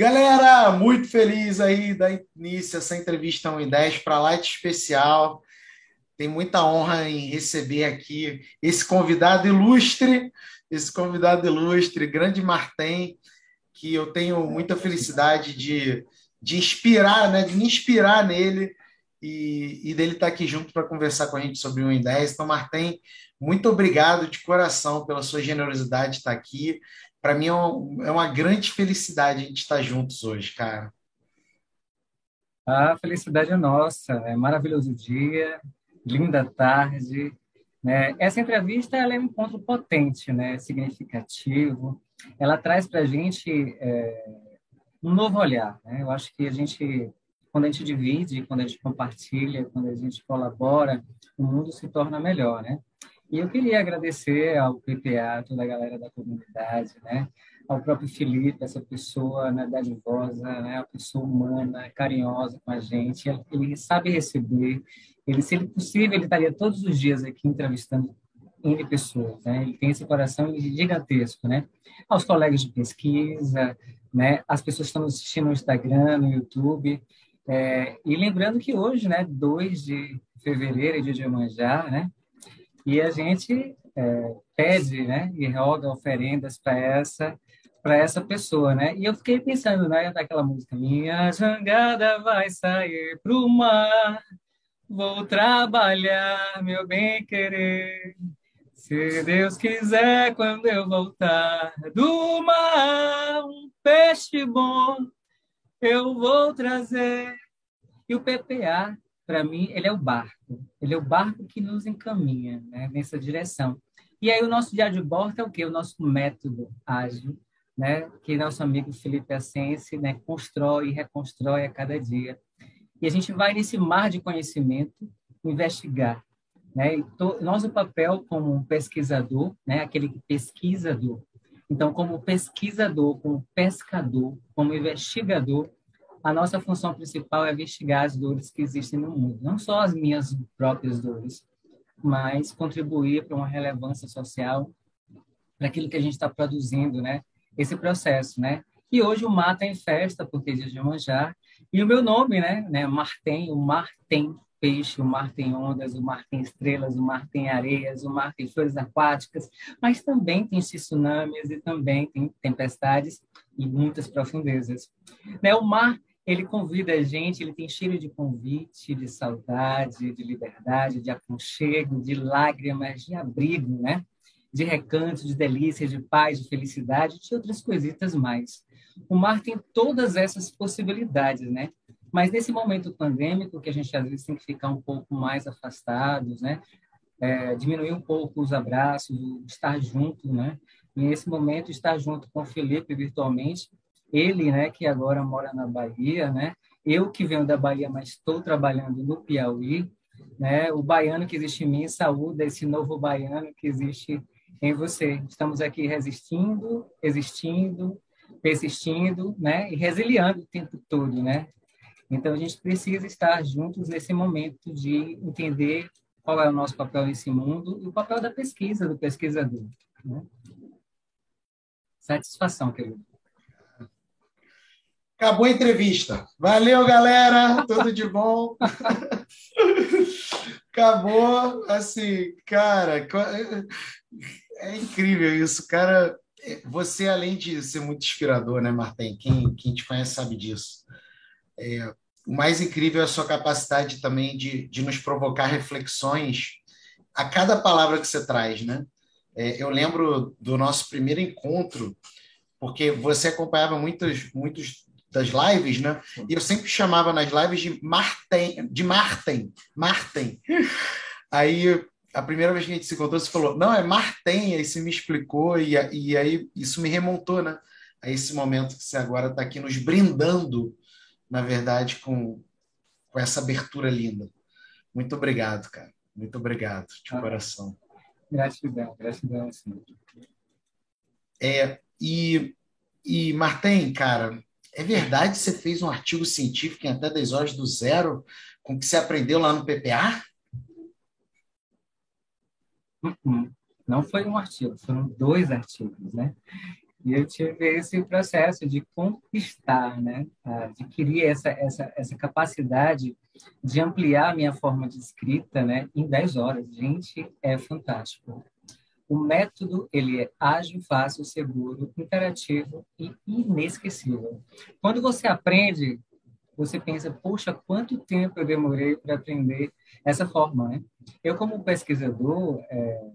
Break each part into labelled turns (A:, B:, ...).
A: Galera, muito feliz aí da início essa entrevista 1 e 10 para Light Especial. Tem muita honra em receber aqui esse convidado ilustre, esse convidado ilustre, grande Martem, que eu tenho muita felicidade de, de inspirar, né, de me inspirar nele e, e dele estar aqui junto para conversar com a gente sobre 1 em 10. Então, Martem, muito obrigado de coração pela sua generosidade de estar aqui. Para mim é, um, é, uma grande felicidade a gente estar juntos hoje, cara.
B: A felicidade é nossa, é maravilhoso dia, linda tarde. Né? Essa entrevista é um encontro potente, né? significativo. Ela traz para a gente é, um novo olhar. Né? Eu acho que a gente quando a gente divide, quando a gente compartilha, quando a gente colabora, o mundo se torna melhor, né? E eu queria agradecer ao PPA, toda a galera da comunidade, né? Ao próprio Felipe, essa pessoa né, dadivosa, né? A pessoa humana, carinhosa com a gente. Ele sabe receber. Ele, se ele possível, ele estaria todos os dias aqui entrevistando N pessoas, né? Ele tem esse coração gigantesco, né? Aos colegas de pesquisa, né? As pessoas estão assistindo no Instagram, no YouTube, é, e lembrando que hoje, né, 2 de fevereiro é dia de Iemanjá, né? E a gente é, pede, né, e roga oferendas para essa para essa pessoa, né? E eu fiquei pensando, né, naquela música, minha jangada vai sair pro mar, vou trabalhar, meu bem querer. Se Deus quiser, quando eu voltar do mar, um peixe bom eu vou trazer. E o PPA, para mim, ele é o barco. Ele é o barco que nos encaminha né, nessa direção. E aí o nosso diário de bordo é o quê? O nosso método ágil, né, que nosso amigo Felipe Assense né, constrói e reconstrói a cada dia. E a gente vai nesse mar de conhecimento investigar. Né? To, nosso papel como pesquisador, né, aquele pesquisador, então, como pesquisador, como pescador, como investigador, a nossa função principal é investigar as dores que existem no mundo, não só as minhas próprias dores, mas contribuir para uma relevância social para aquilo que a gente está produzindo, né? Esse processo, né? E hoje o mar está em festa, porque é dia de manjar, e o meu nome, né? né Martem, o mar tem peixe, o mar tem ondas, o mar tem estrelas, o mar tem areias, o mar tem flores aquáticas, mas também tem tsunamis e também tem tempestades e muitas profundezas. Né? O mar, ele convida a gente, ele tem cheiro de convite, de saudade, de liberdade, de aconchego, de lágrimas, de abrigo, né? de recanto, de delícia, de paz, de felicidade, de outras coisitas mais. O mar tem todas essas possibilidades, né? Mas nesse momento pandêmico, que a gente às vezes tem que ficar um pouco mais afastados, né? É, diminuir um pouco os abraços, estar junto, né? E nesse momento, estar junto com o Felipe virtualmente, ele, né, que agora mora na Bahia, né? Eu que venho da Bahia, mas estou trabalhando no Piauí, né? O baiano que existe em mim saúde esse novo baiano que existe em você. Estamos aqui resistindo, existindo, persistindo, né? E resiliando o tempo todo, né? Então, a gente precisa estar juntos nesse momento de entender qual é o nosso papel nesse mundo e o papel da pesquisa, do pesquisador. Né? Satisfação, querido.
A: Acabou a entrevista. Valeu, galera. Tudo de bom. Acabou. Assim, cara, é incrível isso, cara. Você, além de ser muito inspirador, né, Martin? Quem, quem te conhece sabe disso. É, o mais incrível é a sua capacidade também de, de nos provocar reflexões a cada palavra que você traz, né? É, eu lembro do nosso primeiro encontro, porque você acompanhava muitos, muitos das lives, né? E eu sempre chamava nas lives de Marten, de Marten, Marten. Aí a primeira vez que a gente se encontrou, você falou, não, é Marten, aí você me explicou, e, e aí isso me remontou, né? A esse momento que você agora está aqui nos brindando na verdade, com, com essa abertura linda. Muito obrigado, cara. Muito obrigado, de ah, coração.
B: Gratidão, gratidão, sim.
A: É, e, e, Martem, cara, é verdade que você fez um artigo científico em até 10 horas do zero com o que você aprendeu lá no PPA?
B: Uhum. Não foi um artigo, foram dois artigos, né? E eu tive esse processo de conquistar, né? Adquirir essa, essa, essa capacidade de ampliar a minha forma de escrita né? em 10 horas. Gente, é fantástico. O método ele é ágil, fácil, seguro, interativo e inesquecível. Quando você aprende, você pensa, poxa, quanto tempo eu demorei para aprender essa forma, né? Eu como pesquisador, é,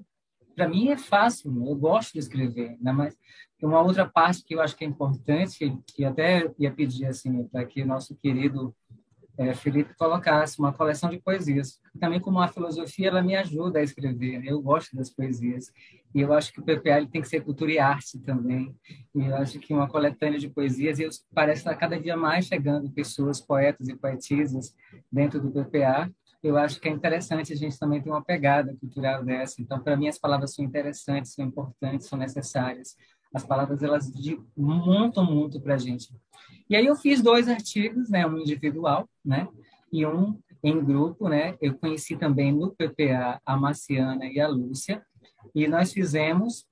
B: para mim é fácil, né? eu gosto de escrever, né? mas uma outra parte que eu acho que é importante, que até ia pedir assim para que nosso querido é, Felipe colocasse uma coleção de poesias. Também como a filosofia, ela me ajuda a escrever. Né? Eu gosto das poesias. E eu acho que o PPA tem que ser cultura e arte também. E eu acho que uma coletânea de poesias, e parece estar cada dia mais chegando pessoas, poetas e poetisas dentro do PPA. Eu acho que é interessante a gente também ter uma pegada cultural dessa. Então, para mim, as palavras são interessantes, são importantes, são necessárias. As palavras, elas montam muito para a gente. E aí eu fiz dois artigos, né, um individual, né, e um em grupo, né. Eu conheci também no PPA a Marciana e a Lúcia, e nós fizemos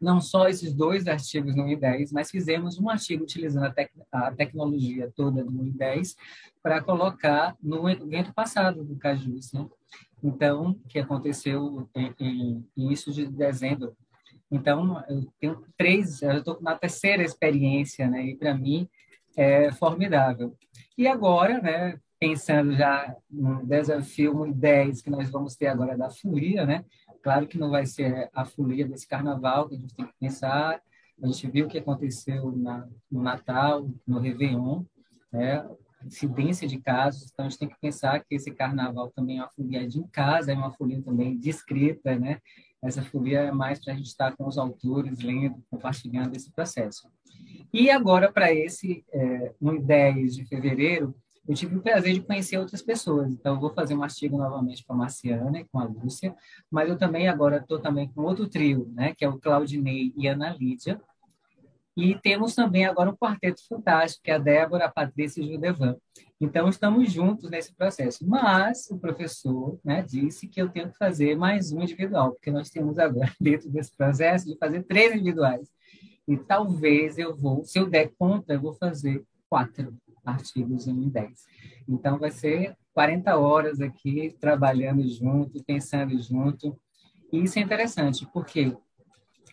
B: não só esses dois artigos no I10, mas fizemos um artigo utilizando a, tec a tecnologia toda do I10 para colocar no evento passado do Cajus, né? Então, que aconteceu em, em início de dezembro. Então, eu tenho três, eu estou na terceira experiência, né? E para mim é formidável. E agora, né, pensando já no desafio 10 que nós vamos ter agora da folia, né? Claro que não vai ser a folia desse carnaval que a gente tem que pensar. A gente viu o que aconteceu na, no Natal, no Réveillon, né? incidência de casos, então a gente tem que pensar que esse carnaval também é uma folia de em casa, é uma folia também discreta, né? Essa folia é mais para a gente estar com os autores, lendo, compartilhando esse processo. E agora, para esse é, no 10 de fevereiro, eu tive o prazer de conhecer outras pessoas. Então, vou fazer um artigo novamente com a Marciana e com a Lúcia, mas eu também agora estou também com outro trio, né, que é o Claudinei e Ana Lídia. E temos também agora um quarteto fantástico, que é a Débora, a Patrícia e o Judevan. Então, estamos juntos nesse processo. Mas o professor né, disse que eu tenho que fazer mais um individual, porque nós temos agora, dentro desse processo, de fazer três individuais. E talvez eu vou, se eu der conta, eu vou fazer quatro artigos em 10. Então, vai ser 40 horas aqui trabalhando junto, pensando junto. E isso é interessante, porque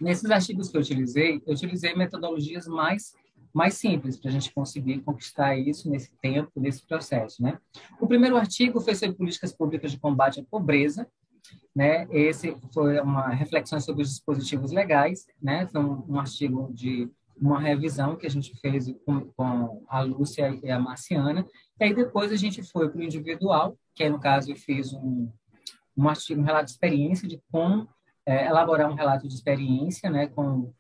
B: nesses artigos que eu utilizei, eu utilizei metodologias mais mais simples para a gente conseguir conquistar isso nesse tempo, nesse processo, né? O primeiro artigo foi sobre políticas públicas de combate à pobreza, né? Esse foi uma reflexão sobre os dispositivos legais, né? Foi um, um artigo de uma revisão que a gente fez com, com, a Lúcia e a Marciana. E aí depois a gente foi para o individual, que aí, no caso eu fiz um, um artigo, um relato de experiência de como é, elaborar um relato de experiência, né? Com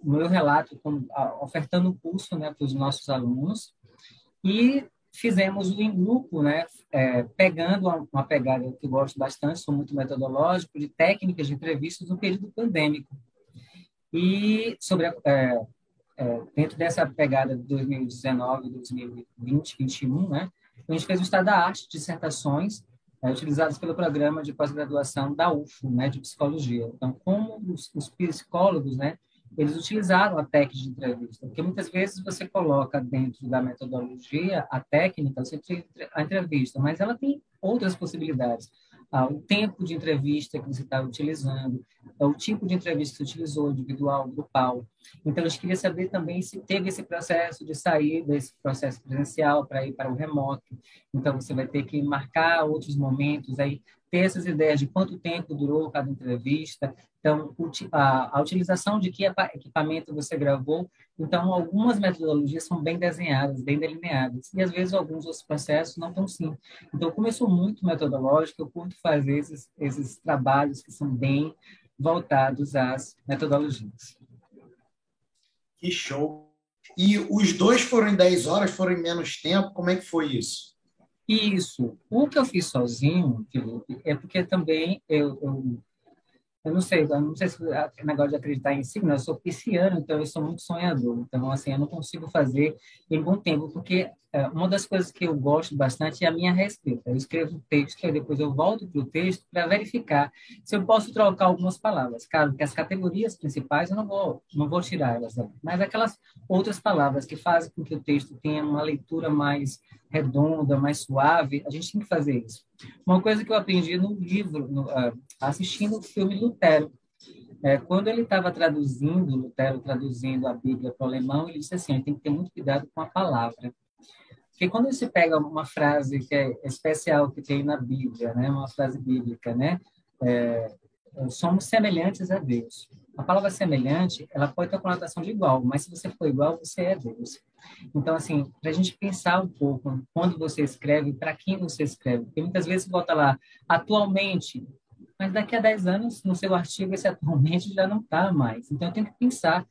B: o meu relato, com, a, ofertando o curso, né? Para os nossos alunos. E fizemos o em grupo, né, é, pegando uma, uma, pegada que eu gosto bastante, sou muito metodológico, de técnicas de entrevistas no período pandêmico. E sobre a, é, é, dentro dessa pegada de 2019, 2020, 2021, né, a gente fez o estado da arte, dissertações é, utilizadas pelo programa de pós-graduação da UFO, né, de psicologia. Então, como os, os psicólogos, né, eles utilizaram a técnica de entrevista, porque muitas vezes você coloca dentro da metodologia a técnica, você a entrevista, mas ela tem outras possibilidades. Ah, o tempo de entrevista que você está utilizando, o tipo de entrevista que você utilizou, individual, grupal. Então, gente queria saber também se teve esse processo de sair desse processo presencial para ir para o remoto. Então, você vai ter que marcar outros momentos, aí ter essas ideias de quanto tempo durou cada entrevista, então a, a utilização de que equipamento você gravou. Então, algumas metodologias são bem desenhadas, bem delineadas, e às vezes alguns outros processos não tão sim. Então, como eu sou muito metodológico, eu curto fazer esses, esses trabalhos que são bem voltados às metodologias.
A: Que show! E os dois foram em 10 horas, foram em menos tempo, como é que foi isso?
B: Isso. O que eu fiz sozinho, Felipe, é porque também eu, eu eu não sei, eu não sei se é negócio de acreditar em signo, eu sou pisciano, então eu sou muito sonhador. Então, assim, eu não consigo fazer em bom tempo, porque é, uma das coisas que eu gosto bastante é a minha reescrita. Eu escrevo um texto, e depois eu volto para o texto para verificar se eu posso trocar algumas palavras. Claro que as categorias principais eu não vou, não vou tirar elas, mas aquelas outras palavras que fazem com que o texto tenha uma leitura mais redonda, mais suave, a gente tem que fazer isso. Uma coisa que eu aprendi no livro, no, uh, assistindo o filme Lutero. É, quando ele estava traduzindo, Lutero traduzindo a Bíblia para o alemão, ele disse assim: tem que ter muito cuidado com a palavra. Porque quando você pega uma frase que é especial que tem na Bíblia, né, uma frase bíblica, né, é, somos semelhantes a Deus. A palavra semelhante, ela pode ter a conotação de igual, mas se você for igual, você é Deus. Então, assim, para a gente pensar um pouco quando você escreve, para quem você escreve, porque muitas vezes você bota lá, atualmente, mas daqui a 10 anos, no seu artigo, esse atualmente já não está mais. Então, eu tenho que pensar,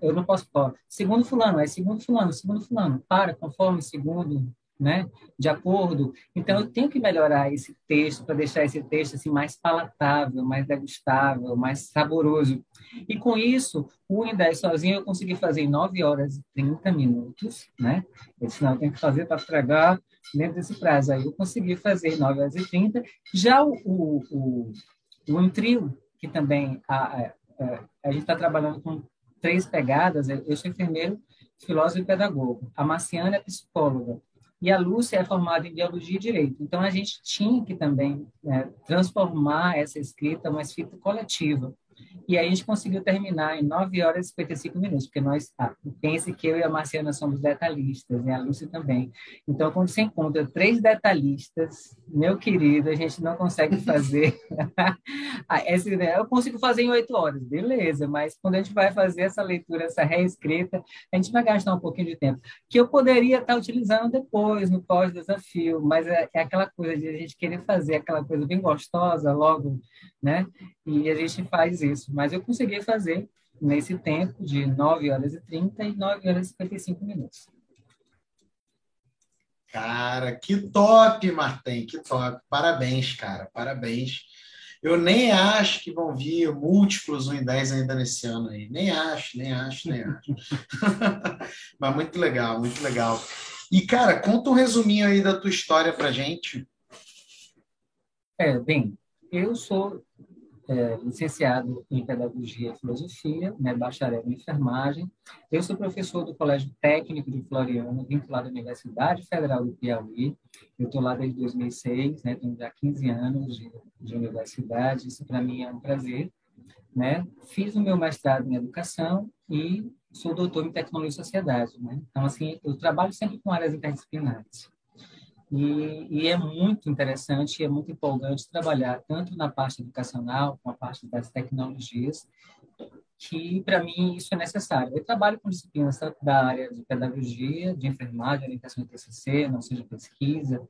B: eu não posso falar, segundo fulano, é segundo fulano, segundo fulano, para, conforme segundo, né? De acordo. Então, eu tenho que melhorar esse texto para deixar esse texto assim mais palatável, mais degustável, mais saboroso. E com isso, o Indé sozinho eu consegui fazer em 9 horas e 30 minutos, né? Esse não eu tenho que fazer para tragar dentro desse prazo. Aí eu consegui fazer em 9 horas e 30. Já o, o, o, o trio, que também a, a, a gente está trabalhando com três pegadas, eu sou enfermeiro, filósofo e pedagogo. A Marciana é psicóloga e a Lúcia é formada em Biologia e Direito. Então, a gente tinha que também né, transformar essa escrita uma escrita coletiva. E aí a gente conseguiu terminar em 9 horas e 55 minutos, porque nós, ah, pense que eu e a Marciana somos detalhistas, e a Lúcia também. Então, quando você encontra três detalhistas, meu querido, a gente não consegue fazer. Ah, essa ideia eu consigo fazer em 8 horas, beleza, mas quando a gente vai fazer essa leitura, essa reescrita, a gente vai gastar um pouquinho de tempo, que eu poderia estar utilizando depois, no pós-desafio, mas é, é aquela coisa de a gente querer fazer aquela coisa bem gostosa logo, né? E a gente faz isso mas eu consegui fazer nesse tempo de 9 horas e 30 e 9 horas e 55 minutos.
A: Cara, que top, Martim, que top. Parabéns, cara, parabéns. Eu nem acho que vão vir múltiplos 1 em 10 ainda nesse ano aí. Nem acho, nem acho, nem acho. Mas muito legal, muito legal. E, cara, conta um resuminho aí da tua história pra gente.
B: É, bem, eu sou é, licenciado em Pedagogia e Filosofia, né, bacharel em Enfermagem. Eu sou professor do Colégio Técnico de Floriano, vinculado à Universidade Federal do Piauí. Eu estou lá desde 2006, né, tenho já 15 anos de, de universidade, isso para mim é um prazer. Né? Fiz o meu mestrado em Educação e sou doutor em Tecnologia e Sociedade. Né? Então, assim, eu trabalho sempre com áreas interdisciplinares. E, e, é muito interessante e é muito empolgante trabalhar tanto na parte educacional, com a parte das tecnologias, que para mim isso é necessário. Eu trabalho com disciplinas da área de pedagogia, de enfermagem, orientação de TCC, não seja pesquisa,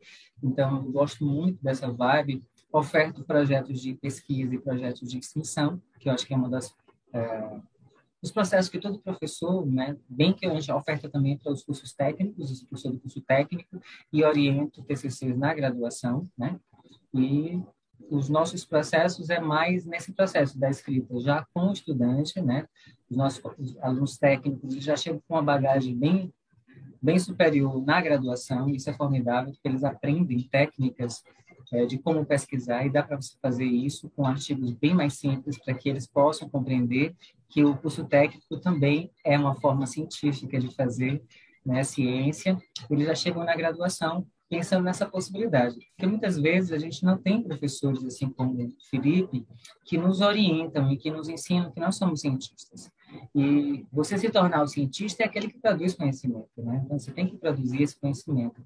B: então eu gosto muito dessa vibe. Oferto projetos de pesquisa e projetos de extensão, que eu acho que é uma das é, os processos que todo professor, né, bem que gente oferta também para os cursos técnicos, eu professor do curso técnico e oriento TCCs na graduação, né, e os nossos processos é mais nesse processo da escrita, já com o estudante, né, os nossos os alunos técnicos já chegam com uma bagagem bem bem superior na graduação, isso é formidável, porque eles aprendem técnicas é, de como pesquisar e dá para você fazer isso com artigos bem mais simples para que eles possam compreender que o curso técnico também é uma forma científica de fazer né, ciência. Eles já chegam na graduação pensando nessa possibilidade, porque muitas vezes a gente não tem professores assim como o Felipe que nos orientam e que nos ensinam que nós somos cientistas. E você se tornar o cientista é aquele que produz conhecimento, né? Então você tem que produzir esse conhecimento.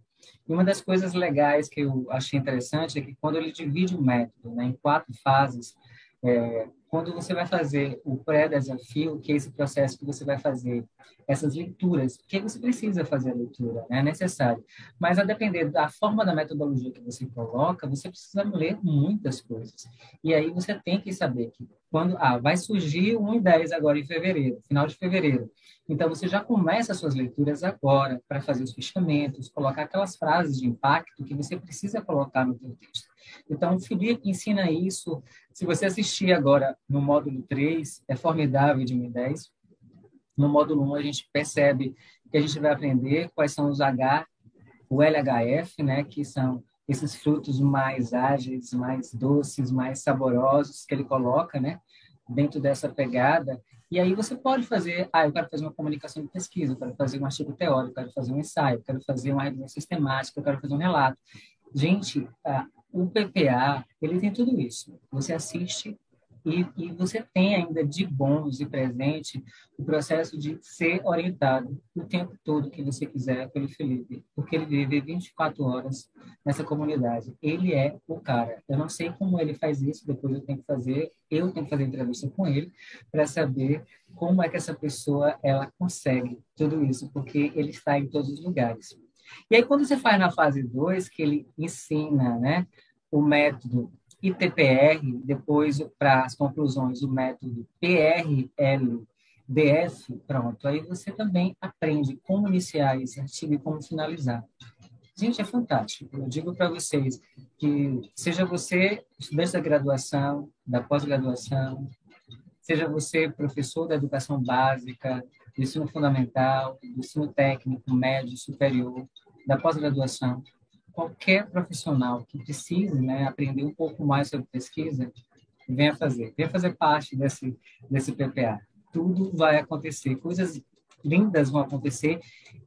B: E uma das coisas legais que eu achei interessante é que quando ele divide o método né, em quatro fases, é, quando você vai fazer o pré-desafio, que é esse processo que você vai fazer essas leituras, porque você precisa fazer a leitura, né? é necessário. Mas a depender da forma da metodologia que você coloca, você precisa ler muitas coisas. E aí você tem que saber que quando ah, vai surgir 1 e 10 agora em fevereiro, final de fevereiro. Então você já começa as suas leituras agora para fazer os fechamentos, colocar aquelas frases de impacto que você precisa colocar no seu texto. Então, o Felipe ensina isso. Se você assistir agora no módulo 3, é formidável de 2010. No módulo 1, a gente percebe que a gente vai aprender quais são os H, o LHF, né, que são esses frutos mais ágeis, mais doces, mais saborosos que ele coloca, né, dentro dessa pegada. E aí você pode fazer, ah, eu quero fazer uma comunicação de pesquisa, eu quero fazer um artigo teórico, eu quero fazer um ensaio, eu quero fazer uma revisão sistemática, eu quero fazer um relato. Gente, ah, o PPA, ele tem tudo isso. Você assiste e, e você tem ainda de bônus e presente o processo de ser orientado o tempo todo que você quiser pelo Felipe, porque ele vive 24 horas nessa comunidade. Ele é o cara. Eu não sei como ele faz isso, depois eu tenho que fazer, eu tenho que fazer entrevista com ele para saber como é que essa pessoa ela consegue tudo isso, porque ele está em todos os lugares. E aí, quando você faz na fase 2, que ele ensina né, o método ITPR, depois para as conclusões, o método PRLDF, pronto. Aí você também aprende como iniciar esse artigo e como finalizar. Gente, é fantástico. Eu digo para vocês que, seja você estudante da graduação, da pós-graduação, seja você professor da educação básica, do ensino fundamental, do ensino técnico, médio, superior, da pós-graduação, qualquer profissional que precise né, aprender um pouco mais sobre pesquisa, venha fazer, venha fazer parte desse, desse PPA. Tudo vai acontecer, coisas lindas vão acontecer,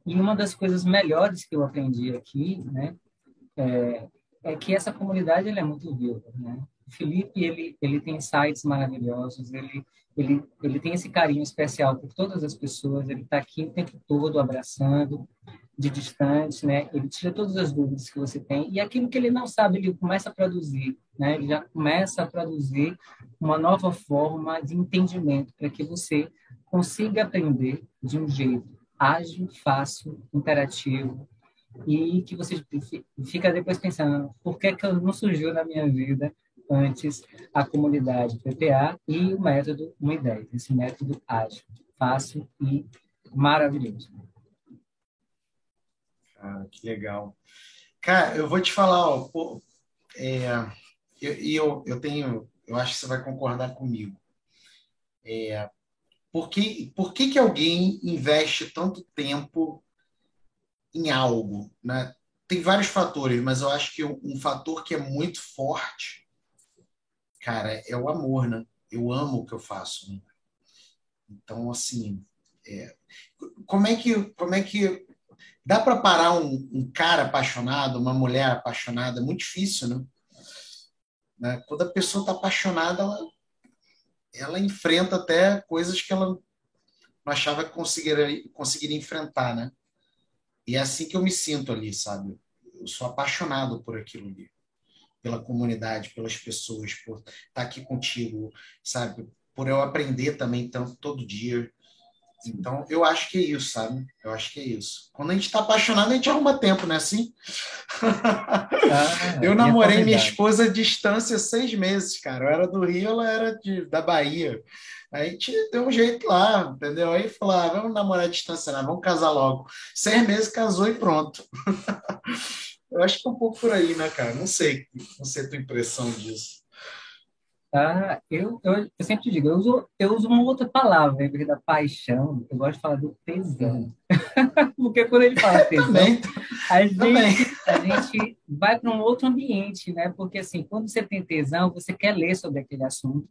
B: e uma das coisas melhores que eu aprendi aqui, né, é, é que essa comunidade é muito viva, né? O Felipe, ele, ele tem sites maravilhosos, ele, ele, ele tem esse carinho especial por todas as pessoas, ele está aqui o tempo todo abraçando, de distante, né? Ele tira todas as dúvidas que você tem e aquilo que ele não sabe, ele começa a produzir, né? Ele já começa a produzir uma nova forma de entendimento para que você consiga aprender de um jeito ágil, fácil, interativo e que você fica depois pensando por que que não surgiu na minha vida antes a comunidade PPA e o método 1 e 10, esse método ágil, fácil e maravilhoso.
A: Cara, que legal. Cara, eu vou te falar, ó, pô, é, eu, eu, eu tenho, eu acho que você vai concordar comigo. É, por que, por que, que alguém investe tanto tempo em algo? Né? Tem vários fatores, mas eu acho que um fator que é muito forte, cara, é o amor, né? Eu amo o que eu faço. Né? Então, assim, é, como é que como é que Dá para parar um, um, cara apaixonado, uma mulher apaixonada? É muito difícil, né? né? Quando a pessoa está apaixonada, ela, ela enfrenta até coisas que ela não achava que conseguiria, conseguiria enfrentar, né? E é assim que eu me sinto ali, sabe? Eu sou apaixonado por aquilo ali. Pela comunidade, pelas pessoas, por estar tá aqui contigo, sabe? Por eu aprender também tanto todo dia. Então, eu acho que é isso, sabe? Eu acho que é isso. Quando a gente está apaixonado, a gente arruma tempo, né? Assim? Ah, eu namorei minha esposa à distância seis meses, cara. Eu era do Rio, ela era de, da Bahia. Aí a gente deu um jeito lá, entendeu? Aí falou: ah, vamos namorar à distância, né? vamos casar logo. Seis meses casou e pronto. eu acho que é um pouco por aí, né, cara? Não sei, não sei a tua impressão disso.
B: Ah, eu, eu, eu, sempre digo, eu uso, eu uso uma outra palavra, em vez da paixão, eu gosto de falar do tesão. Porque quando ele fala tesão, a, gente, a gente vai para um outro ambiente, né? Porque, assim, quando você tem tesão, você quer ler sobre aquele assunto,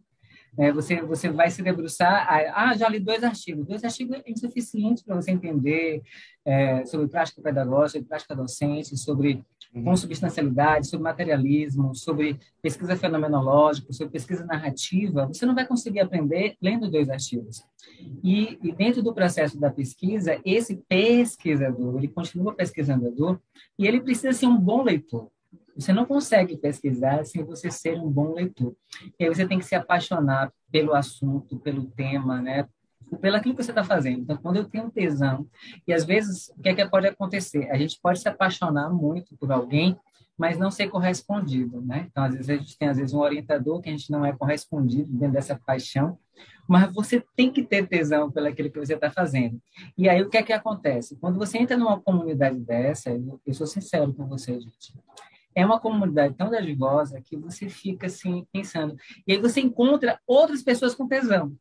B: né? você, você vai se debruçar, ah, já li dois artigos. Dois artigos é insuficiente para você entender é, sobre prática pedagógica, sobre prática docente, sobre com substancialidade, sobre materialismo, sobre pesquisa fenomenológica, sobre pesquisa narrativa, você não vai conseguir aprender lendo dois artigos. E, e, dentro do processo da pesquisa, esse pesquisador, ele continua pesquisador e ele precisa ser um bom leitor. Você não consegue pesquisar sem você ser um bom leitor. E aí você tem que se apaixonar pelo assunto, pelo tema, né? pelo aquilo que você está fazendo. Então, quando eu tenho tesão, e às vezes, o que é que pode acontecer? A gente pode se apaixonar muito por alguém, mas não ser correspondido, né? Então, às vezes, a gente tem, às vezes, um orientador que a gente não é correspondido dentro dessa paixão, mas você tem que ter tesão pelo aquilo que você está fazendo. E aí, o que é que acontece? Quando você entra numa comunidade dessa, eu, eu sou sincero com você, gente, é uma comunidade tão dadivosa que você fica assim pensando. E aí você encontra outras pessoas com tesão.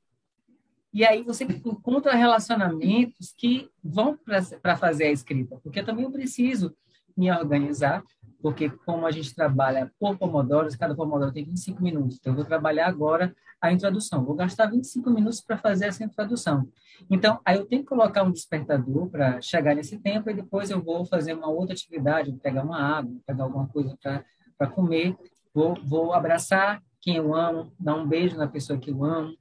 B: E aí você encontra relacionamentos que vão para fazer a escrita, porque eu também preciso me organizar, porque como a gente trabalha por pomodoros, cada pomodoro tem 25 minutos. Então eu vou trabalhar agora a introdução. Vou gastar 25 minutos para fazer essa introdução. Então, aí eu tenho que colocar um despertador para chegar nesse tempo e depois eu vou fazer uma outra atividade, vou pegar uma água, pegar alguma coisa para comer, vou, vou abraçar quem eu amo, dar um beijo na pessoa que eu amo,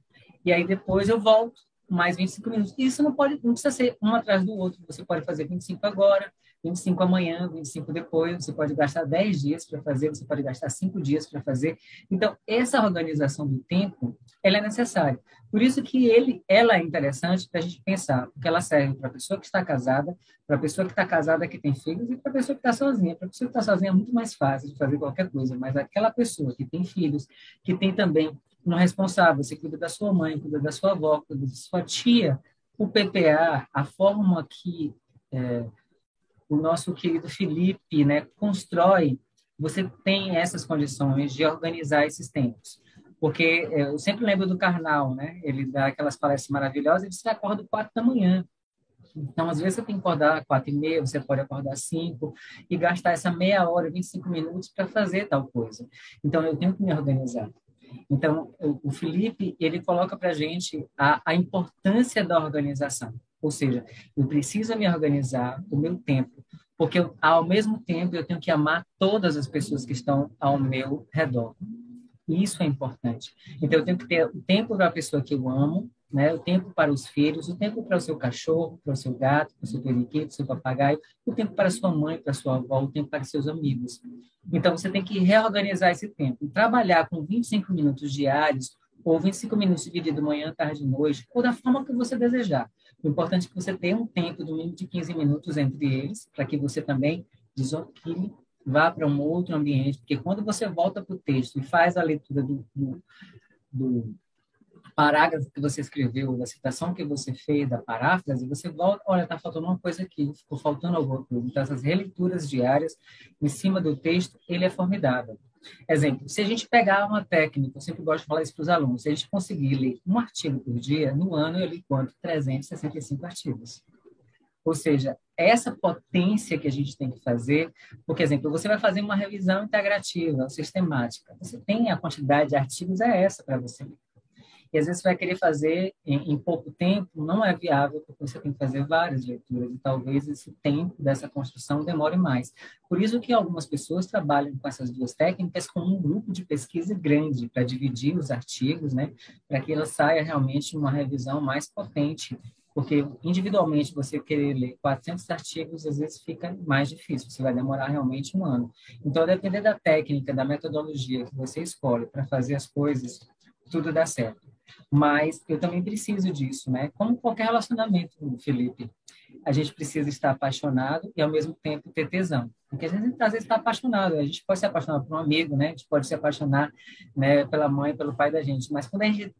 B: e aí depois eu volto mais 25 minutos. Isso não pode, não precisa ser um atrás do outro. Você pode fazer 25 agora, 25 amanhã, 25 depois, você pode gastar 10 dias para fazer, você pode gastar 5 dias para fazer. Então, essa organização do tempo, ela é necessária. Por isso que ele, ela é interessante para a gente pensar, porque ela serve para a pessoa que está casada, para a pessoa que está casada que tem filhos e para a pessoa que está sozinha. Para a pessoa que está sozinha é muito mais fácil de fazer qualquer coisa, mas aquela pessoa que tem filhos, que tem também um responsável, você cuida da sua mãe, cuida da sua avó, cuida da sua tia, o PPA, a forma que... É, o nosso querido Felipe né, constrói, você tem essas condições de organizar esses tempos. Porque é, eu sempre lembro do Karnal, né? Ele dá aquelas palestras maravilhosas e você acorda quatro da manhã. Então, às vezes, você tem que acordar quatro e meia, você pode acordar cinco e gastar essa meia hora, 25 minutos para fazer tal coisa. Então, eu tenho que me organizar. Então, o Felipe, ele coloca para a gente a importância da organização. Ou seja, eu preciso me organizar o meu tempo, porque eu, ao mesmo tempo eu tenho que amar todas as pessoas que estão ao meu redor. Isso é importante. Então eu tenho que ter o tempo para a pessoa que eu amo, né? O tempo para os filhos, o tempo para o seu cachorro, para o seu gato, para o seu periquito, seu papagaio, o tempo para sua mãe, para sua avó, o tempo para seus amigos. Então você tem que reorganizar esse tempo, trabalhar com 25 minutos diários ou 25 minutos dividido manhã, tarde e noite, ou da forma que você desejar. O importante é que você tenha um tempo mínimo de 15 minutos entre eles, para que você também desoquile, vá para um outro ambiente, porque quando você volta para o texto e faz a leitura do, do, do parágrafo que você escreveu, da citação que você fez, da paráfrase, você volta, olha, está faltando uma coisa aqui, ficou faltando alguma coisa. Então, essas releituras diárias em cima do texto, ele é formidável. Exemplo, se a gente pegar uma técnica, eu sempre gosto de falar isso para os alunos, se a gente conseguir ler um artigo por dia, no ano eu li quanto? 365 artigos. Ou seja, essa potência que a gente tem que fazer, por exemplo, você vai fazer uma revisão integrativa, sistemática. Você tem a quantidade de artigos, é essa para você e às vezes você vai querer fazer em, em, pouco tempo, não é viável, porque você tem que fazer várias leituras, e talvez esse tempo dessa construção demore mais. Por isso que algumas pessoas trabalham com essas duas técnicas com um grupo de pesquisa grande, para dividir os artigos, né, para que ela saia realmente uma revisão mais potente porque individualmente você querer ler 400 artigos às vezes fica mais difícil, você vai demorar realmente um ano. Então, depender da técnica, da metodologia que você escolhe para fazer as coisas, tudo dá certo. Mas eu também preciso disso, né? Como qualquer relacionamento, Felipe. A gente precisa estar apaixonado e, ao mesmo tempo, ter tesão. Porque a gente, às vezes, está apaixonado. A gente pode se apaixonar por um amigo, né? A gente pode se apaixonar né, pela mãe, pelo pai da gente. Mas quando a gente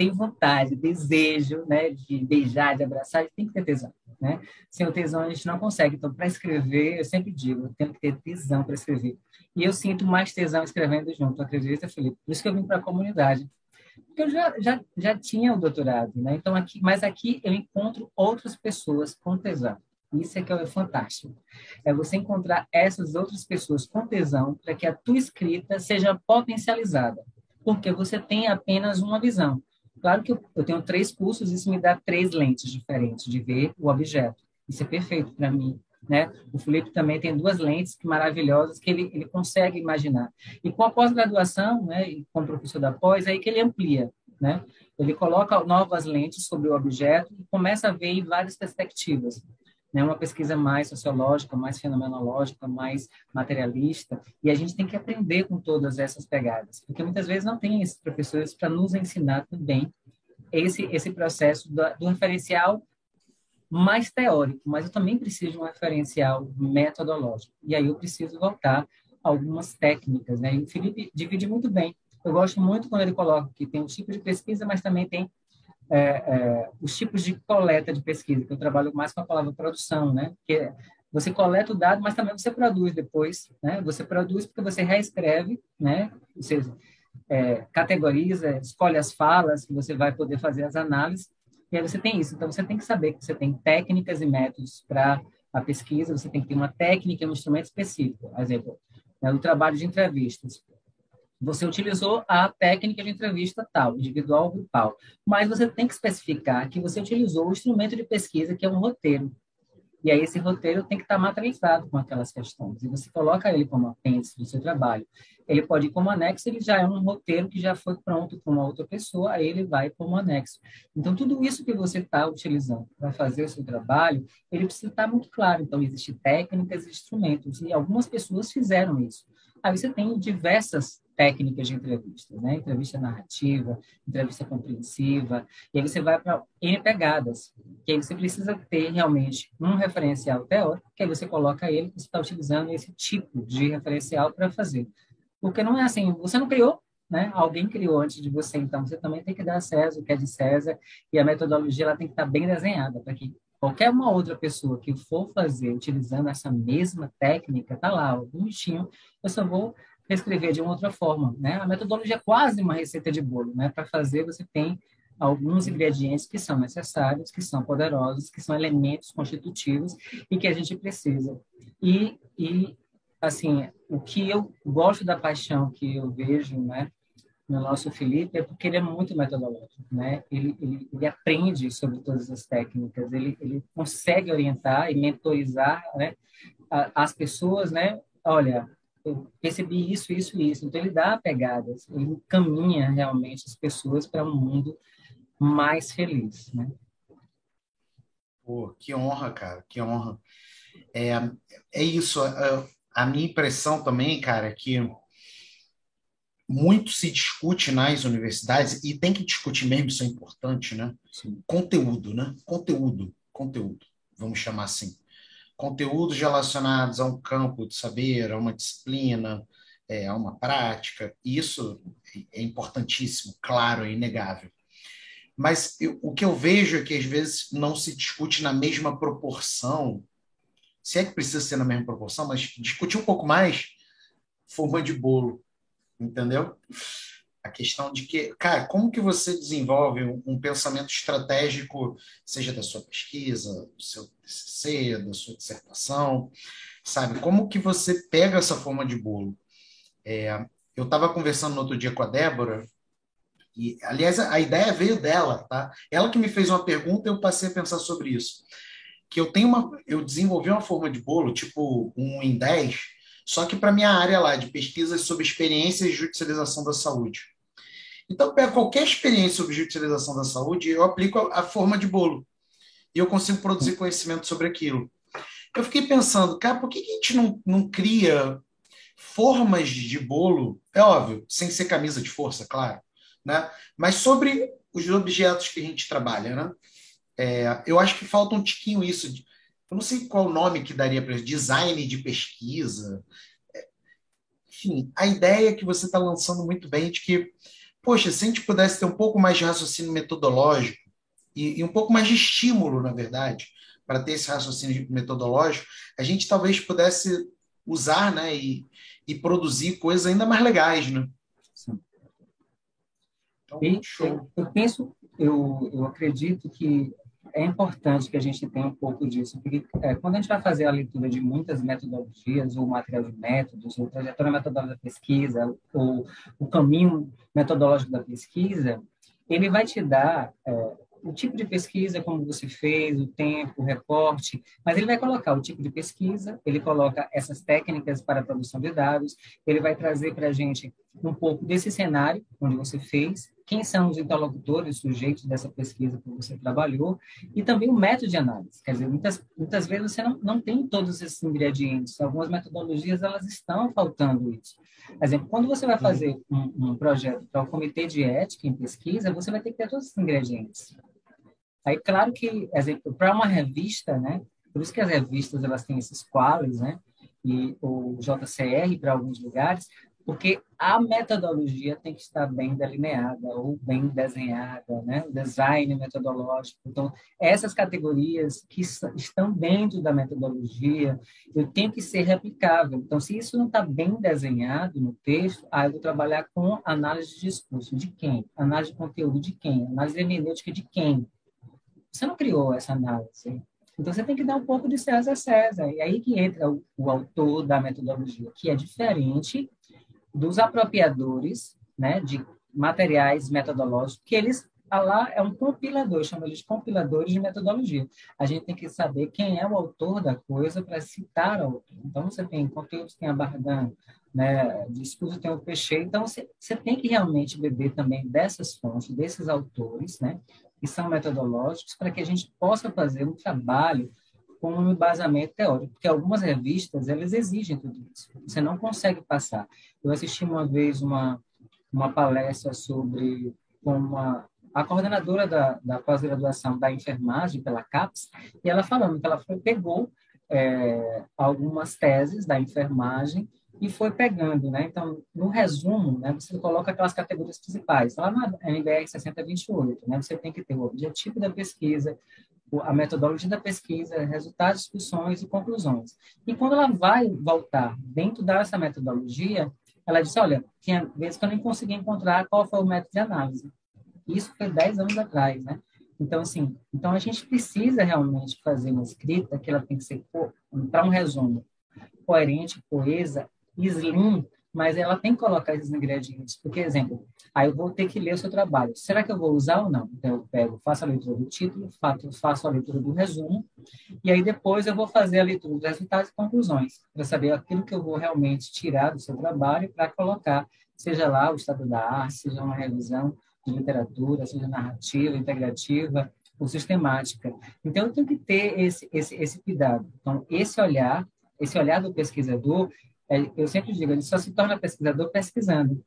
B: tem vontade, desejo, né, de beijar, de abraçar, a gente tem que ter tesão, né? Sem o tesão a gente não consegue. Então, para escrever, eu sempre digo, eu tenho que ter tesão para escrever. E eu sinto mais tesão escrevendo junto, acredita, Felipe? Por isso que eu vim para a comunidade porque eu já, já, já tinha o doutorado, né? Então aqui, mas aqui eu encontro outras pessoas com tesão. Isso é que é fantástico. É você encontrar essas outras pessoas com tesão para que a tua escrita seja potencializada, porque você tem apenas uma visão. Claro que eu, eu tenho três cursos, isso me dá três lentes diferentes de ver o objeto. Isso é perfeito para mim. Né? O Felipe também tem duas lentes maravilhosas que ele, ele consegue imaginar. E com a pós-graduação, né, e com o professor da pós, é aí que ele amplia. Né? Ele coloca novas lentes sobre o objeto e começa a ver em várias perspectivas. Né? Uma pesquisa mais sociológica, mais fenomenológica, mais materialista. E a gente tem que aprender com todas essas pegadas, porque muitas vezes não tem esses professores para nos ensinar também esse, esse processo do, do referencial mais teórico, mas eu também preciso de um referencial metodológico. E aí eu preciso voltar a algumas técnicas, né? E o Felipe divide muito bem. Eu gosto muito quando ele coloca que tem um tipo de pesquisa, mas também tem é, é, os tipos de coleta de pesquisa, que eu trabalho mais com a palavra produção, né? Que você coleta o dado, mas também você produz depois, né? Você produz porque você reescreve, né? Você é, categoriza, escolhe as falas que você vai poder fazer as análises, e aí você tem isso. Então, você tem que saber que você tem técnicas e métodos para a pesquisa, você tem que ter uma técnica e um instrumento específico. Por exemplo, né, o trabalho de entrevistas. Você utilizou a técnica de entrevista tal, individual ou grupal, mas você tem que especificar que você utilizou o instrumento de pesquisa, que é um roteiro. E aí esse roteiro tem que estar materializado com aquelas questões. E você coloca ele como apêndice do seu trabalho. Ele pode ir como anexo, ele já é um roteiro que já foi pronto com uma outra pessoa, aí ele vai como anexo. Então, tudo isso que você está utilizando para fazer o seu trabalho, ele precisa estar muito claro. Então, existem técnicas instrumentos, e algumas pessoas fizeram isso. Aí você tem diversas técnicas de entrevista, né? Entrevista narrativa, entrevista compreensiva, e aí você vai para N pegadas, que aí você precisa ter realmente um referencial teórico, que aí você coloca ele, você está utilizando esse tipo de referencial para fazer. Porque não é assim, você não criou, né? Alguém criou antes de você, então você também tem que dar a César o que é de César, e a metodologia ela tem que estar tá bem desenhada para que qualquer uma outra pessoa que for fazer utilizando essa mesma técnica, tá lá, bonitinho, eu só vou escrever de uma outra forma, né? A metodologia é quase uma receita de bolo, né? Para fazer você tem alguns ingredientes que são necessários, que são poderosos, que são elementos constitutivos e que a gente precisa. E, e assim, o que eu gosto da paixão que eu vejo, né, no nosso Felipe é porque ele é muito metodológico, né? Ele, ele, ele aprende sobre todas as técnicas, ele, ele consegue orientar e mentorizar, né, as pessoas, né? Olha, eu percebi isso, isso e isso. Então, ele dá pegadas, ele caminha realmente as pessoas para um mundo mais feliz, né?
A: Pô, que honra, cara, que honra. É, é isso, a, a minha impressão também, cara, é que muito se discute nas universidades, e tem que discutir mesmo, isso é importante, né? Sim. Conteúdo, né? Conteúdo, conteúdo, vamos chamar assim conteúdos relacionados a um campo de saber, a uma disciplina, é, a uma prática. Isso é importantíssimo, claro, é inegável. Mas eu, o que eu vejo é que às vezes não se discute na mesma proporção, se é que precisa ser na mesma proporção, mas discutir um pouco mais forma de bolo, entendeu? A questão de que, cara, como que você desenvolve um, pensamento estratégico, seja da sua pesquisa, do seu TCC, da sua dissertação, sabe? Como que você pega essa forma de bolo? É, eu estava conversando no outro dia com a Débora, e, aliás, a, ideia veio dela, tá? Ela que me fez uma pergunta, eu passei a pensar sobre isso. Que eu tenho uma, eu desenvolvi uma forma de bolo, tipo um em 10, só que para minha área lá de pesquisas sobre experiências de judicialização da saúde. Então, pego qualquer experiência sobre judicialização da saúde, eu aplico a, a forma de bolo. E eu consigo produzir conhecimento sobre aquilo. Eu fiquei pensando, cara, por que a gente não, não cria formas de bolo? É óbvio, sem ser camisa de força, claro, né? Mas sobre os objetos que a gente trabalha, né? É, eu acho que falta um tiquinho isso. De, eu não sei qual o nome que daria para design de pesquisa. É, enfim, a ideia que você está lançando muito bem de que poxa, se a gente pudesse ter um pouco mais de raciocínio metodológico e, e um pouco mais de estímulo, na verdade, para ter esse raciocínio metodológico, a gente talvez pudesse usar né, e, e produzir coisas ainda mais legais. Né? Sim.
B: Então, show. Eu, eu penso, eu, eu acredito que é importante que a gente tenha um pouco disso, porque é, quando a gente vai fazer a leitura de muitas metodologias, ou material de métodos, ou trajetória metodológica da pesquisa, ou o caminho metodológico da pesquisa, ele vai te dar é, o tipo de pesquisa, como você fez, o tempo, o recorte, mas ele vai colocar o tipo de pesquisa, ele coloca essas técnicas para produção de dados, ele vai trazer para a gente um pouco desse cenário onde você fez, quem são os interlocutores, os sujeitos dessa pesquisa que você trabalhou, e também o método de análise. Quer dizer, muitas, muitas vezes você não, não tem todos esses ingredientes, algumas metodologias elas estão faltando isso. Por exemplo, quando você vai fazer um, um projeto para o comitê de ética em pesquisa, você vai ter que ter todos esses ingredientes. Aí, claro que, exemplo, para uma revista, né? Por isso que as revistas elas têm esses quadros, né? E o JCR para alguns lugares, porque a metodologia tem que estar bem delineada ou bem desenhada, né? O design metodológico. Então, essas categorias que estão dentro da metodologia, eu tenho que ser replicável. Então, se isso não está bem desenhado no texto, aí eu vou trabalhar com análise de discurso. De quem? Análise de conteúdo de quem? Análise hermenêutica de quem? Você não criou essa análise. Então, você tem que dar um pouco de César a César. E aí que entra o, o autor da metodologia, que é diferente dos apropriadores né, de materiais metodológicos, que eles lá é um compilador, chama eles compiladores de metodologia. A gente tem que saber quem é o autor da coisa para citar o autor. Então, você tem conteúdos, tem a Bardan, né, discurso tem o Peixe, então você, você tem que realmente beber também dessas fontes, desses autores, né, que são metodológicos, para que a gente possa fazer um trabalho com um embasamento teórico, porque algumas revistas, elas exigem tudo isso. Você não consegue passar. Eu assisti uma vez uma, uma palestra sobre uma, a coordenadora da, da pós-graduação da enfermagem pela CAPES, e ela falando que ela foi, pegou é, algumas teses da enfermagem e foi pegando, né? Então, no resumo, né, você coloca aquelas categorias principais. Lá na NBR 6028, né, você tem que ter o objetivo da pesquisa, a metodologia da pesquisa, resultados, discussões e conclusões. E quando ela vai voltar dentro dessa metodologia, ela diz, olha, tinha vezes que eu nem consegui encontrar qual foi o método de análise. Isso foi 10 anos atrás, né? Então, assim, então a gente precisa realmente fazer uma escrita que ela tem que ser, para um resumo, coerente, coesa, slim, mas ela tem que colocar esses ingredientes. Porque, exemplo, aí eu vou ter que ler o seu trabalho. Será que eu vou usar ou não? Então, eu pego, faço a leitura do título, faço a leitura do resumo, e aí depois eu vou fazer a leitura dos resultados e conclusões, para saber aquilo que eu vou realmente tirar do seu trabalho para colocar, seja lá o estado da arte, seja uma revisão de literatura, seja narrativa, integrativa ou sistemática. Então, eu tenho que ter esse, esse, esse cuidado. Então, esse olhar, esse olhar do pesquisador, eu sempre digo, ele só se torna pesquisador pesquisando.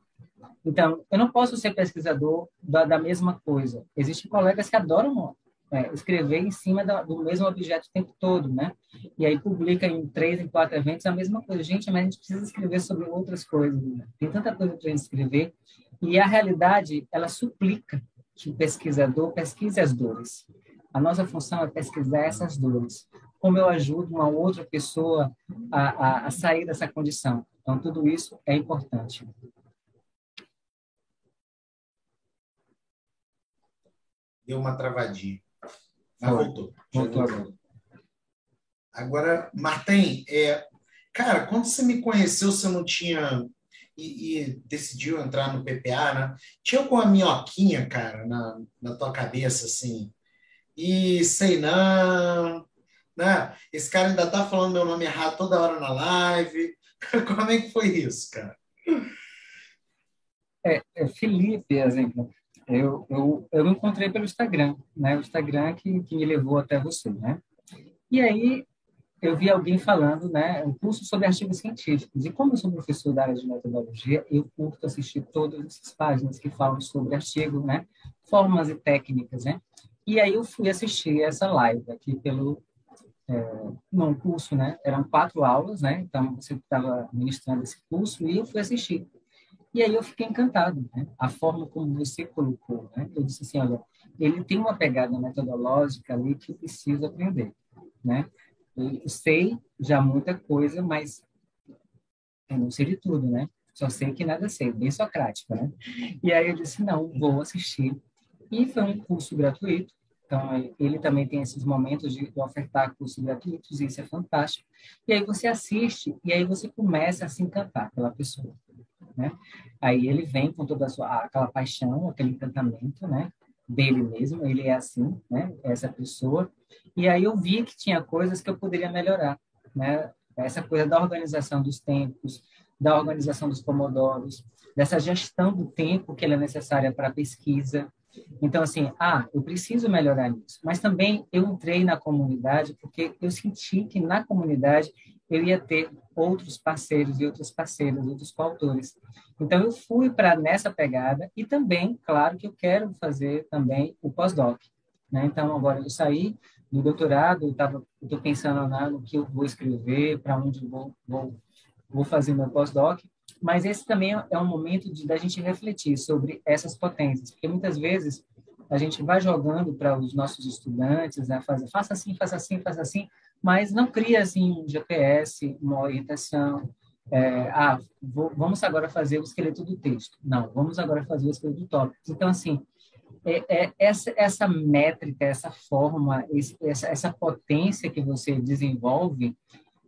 B: Então, eu não posso ser pesquisador da, da mesma coisa. Existem colegas que adoram é, escrever em cima da, do mesmo objeto o tempo todo, né? E aí publica em três, em quatro eventos a mesma coisa. Gente, mas a gente precisa escrever sobre outras coisas. Né? Tem tanta coisa para gente escrever. E a realidade, ela suplica que o pesquisador pesquise as dores. A nossa função é pesquisar essas dores como eu ajudo uma outra pessoa a, a, a sair dessa condição. Então, tudo isso é importante.
A: Deu uma travadinha. Mas voltou.
B: Voltou agora.
A: Agora, Martim, é, cara, quando você me conheceu, você não tinha. E, e, decidiu entrar no PPA, né? Tinha alguma minhoquinha, cara, na, na tua cabeça, assim? E sei não, né? Esse cara ainda tá falando meu nome errado toda hora na live. Como é que foi isso, cara?
B: É, é Felipe, exemplo. Eu, eu, eu encontrei pelo Instagram, né? O Instagram que, que me levou até você, né? E aí eu vi alguém falando, né, um curso sobre artigos científicos. E como eu sou professor da área de metodologia, eu curto assistir todas essas páginas que falam sobre artigos, né, formas e técnicas, né? E aí eu fui assistir essa live aqui pelo é, num curso, né? Eram quatro aulas, né? Então você estava ministrando esse curso e eu fui assistir. E aí eu fiquei encantado, né? A forma como você colocou, né? Eu disse assim, olha, ele tem uma pegada metodológica ali que eu preciso aprender, né? Eu sei já muita coisa, mas eu não sei de tudo, né? Só sei que nada sei, bem socrático, né? E aí eu disse, não, vou assistir. E foi um curso gratuito, então, ele também tem esses momentos de, ofertar cursos gratuitos, e isso é fantástico. E aí você assiste, e aí você começa a se encantar pela pessoa, né? Aí ele vem com toda a sua, aquela paixão, aquele encantamento, né? Dele mesmo, ele é assim, né? Essa pessoa. E aí eu vi que tinha coisas que eu poderia melhorar, né? Essa coisa da organização dos tempos, da organização dos pomodoros, dessa gestão do tempo que ela é necessária para a pesquisa, então, assim, ah, eu preciso melhorar nisso. Mas também eu entrei na comunidade porque eu senti que na comunidade eu ia ter outros parceiros e outras parceiras, outros coautores. Então, eu fui para nessa pegada e também, claro, que eu quero fazer também o pós-doc. Né? Então, agora eu saí do doutorado, eu estou pensando no que eu vou escrever, para onde eu vou, vou, vou fazer meu pós-doc, mas esse também é um momento de da gente refletir sobre essas potências, porque muitas vezes a gente vai jogando para os nossos estudantes, né, fazer, faça assim, faça assim, faça assim, mas não cria assim um GPS, uma orientação. É, ah, vou, vamos agora fazer o esqueleto do texto. Não, vamos agora fazer o esqueleto do tópico. Então, assim, é, é, essa, essa métrica, essa forma, esse, essa, essa potência que você desenvolve,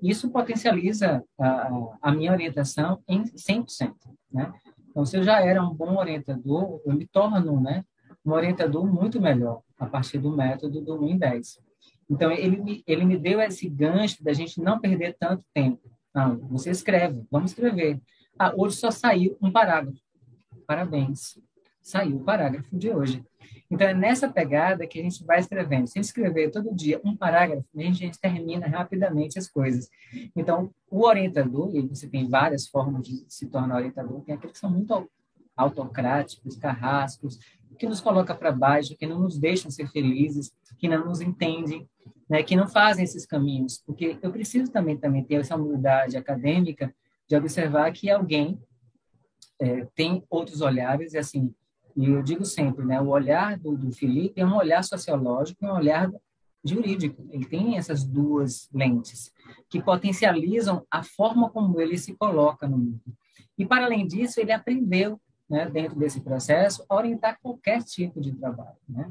B: isso potencializa a, a minha orientação em 100%. Né? Então, se eu já era um bom orientador, eu me torno né, um orientador muito melhor a partir do método do 1 em 10. Então, ele me, ele me deu esse gancho da gente não perder tanto tempo. Não, você escreve, vamos escrever. Ah, hoje só saiu um parágrafo. Parabéns saiu o parágrafo de hoje. Então, é nessa pegada que a gente vai escrevendo. Se escrever todo dia um parágrafo, a gente, termina rapidamente as coisas. Então, o orientador, e você tem várias formas de se tornar orientador, tem aqueles que são muito autocráticos, carrascos, que nos coloca para baixo, que não nos deixam ser felizes, que não nos entendem, né, que não fazem esses caminhos. Porque eu preciso também, também ter essa humildade acadêmica de observar que alguém é, tem outros olhares e, assim, e eu digo sempre, né, o olhar do, do Felipe é um olhar sociológico e um olhar jurídico. Ele tem essas duas lentes que potencializam a forma como ele se coloca no mundo. E, para além disso, ele aprendeu, né, dentro desse processo, a orientar qualquer tipo de trabalho. Né?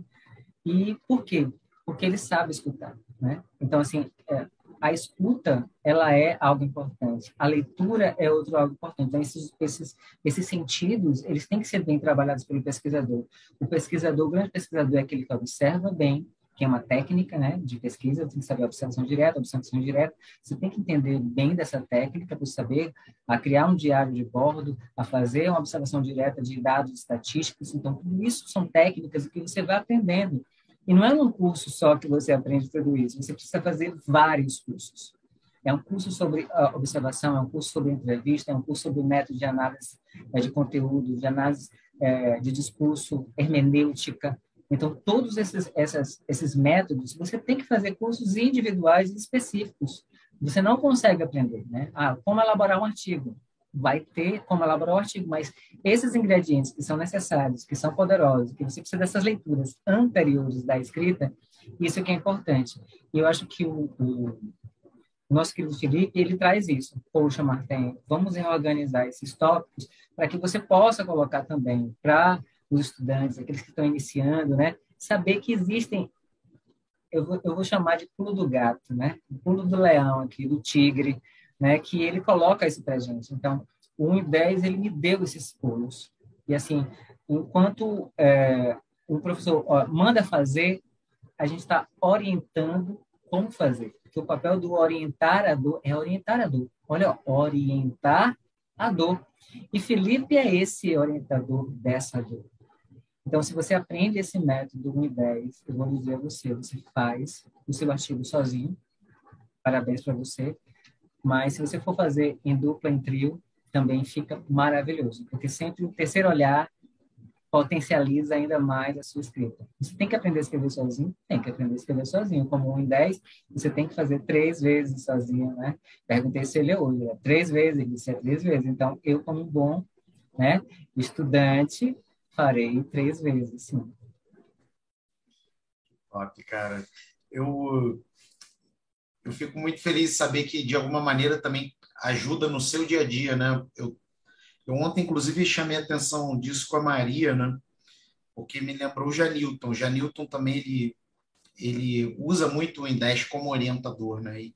B: E por quê? Porque ele sabe escutar. Né? Então, assim, é, a escuta ela é algo importante, a leitura é outro algo importante. Então, esses, esses, esses sentidos, eles têm que ser bem trabalhados pelo pesquisador. O pesquisador, o grande pesquisador é aquele que observa bem, que é uma técnica né, de pesquisa, tem que saber observação direta, observação direta. Você tem que entender bem dessa técnica para saber a criar um diário de bordo, a fazer uma observação direta de dados estatísticos. Então, tudo isso são técnicas que você vai aprendendo. E não é num curso só que você aprende tudo isso, você precisa fazer vários cursos. É um curso sobre observação, é um curso sobre entrevista, é um curso sobre método de análise é, de conteúdo, de análise é, de discurso, hermenêutica. Então, todos esses, esses métodos, você tem que fazer cursos individuais e específicos. Você não consegue aprender, né? Ah, como elaborar um artigo vai ter como elaborar o artigo, mas esses ingredientes que são necessários, que são poderosos, que você precisa dessas leituras anteriores da escrita, isso que é importante. E eu acho que o, o, nosso querido Felipe, ele traz isso. Poxa, Martin, vamos organizar esses tópicos para que você possa colocar também para os estudantes, aqueles que estão iniciando, né, saber que existem eu vou, eu vou chamar de pulo do gato, né? Pulo do leão aqui, do tigre, né, que ele coloca isso para gente. Então, o 1 e 10, ele me deu esses pulos. E, assim, enquanto é, o professor ó, manda fazer, a gente está orientando como fazer. Porque o papel do orientador é orientar a dor. Olha, ó, orientar a dor. E Felipe é esse orientador dessa dor. Então, se você aprende esse método 1 e 10, eu vou dizer a você, você faz o seu artigo sozinho. Parabéns para você. Mas se você for fazer em dupla, em trio, também fica maravilhoso, porque sempre o terceiro olhar potencializa ainda mais a sua escrita. Você tem que aprender a escrever sozinho? Tem que aprender a escrever sozinho. Como um em dez, você tem que fazer três vezes sozinho, né? Perguntei se ele é hoje, é três vezes, ele disse é três vezes. Então, eu, como um bom né, estudante, farei três vezes, sim.
A: Top, cara. Eu eu fico muito feliz de saber que, de alguma maneira, também ajuda no seu dia a dia, né? Eu, eu ontem, inclusive, chamei a atenção disso com a Maria, né? Porque me lembrou o Janilton. O Janilton também, ele, ele usa muito o Index como orientador, né? E,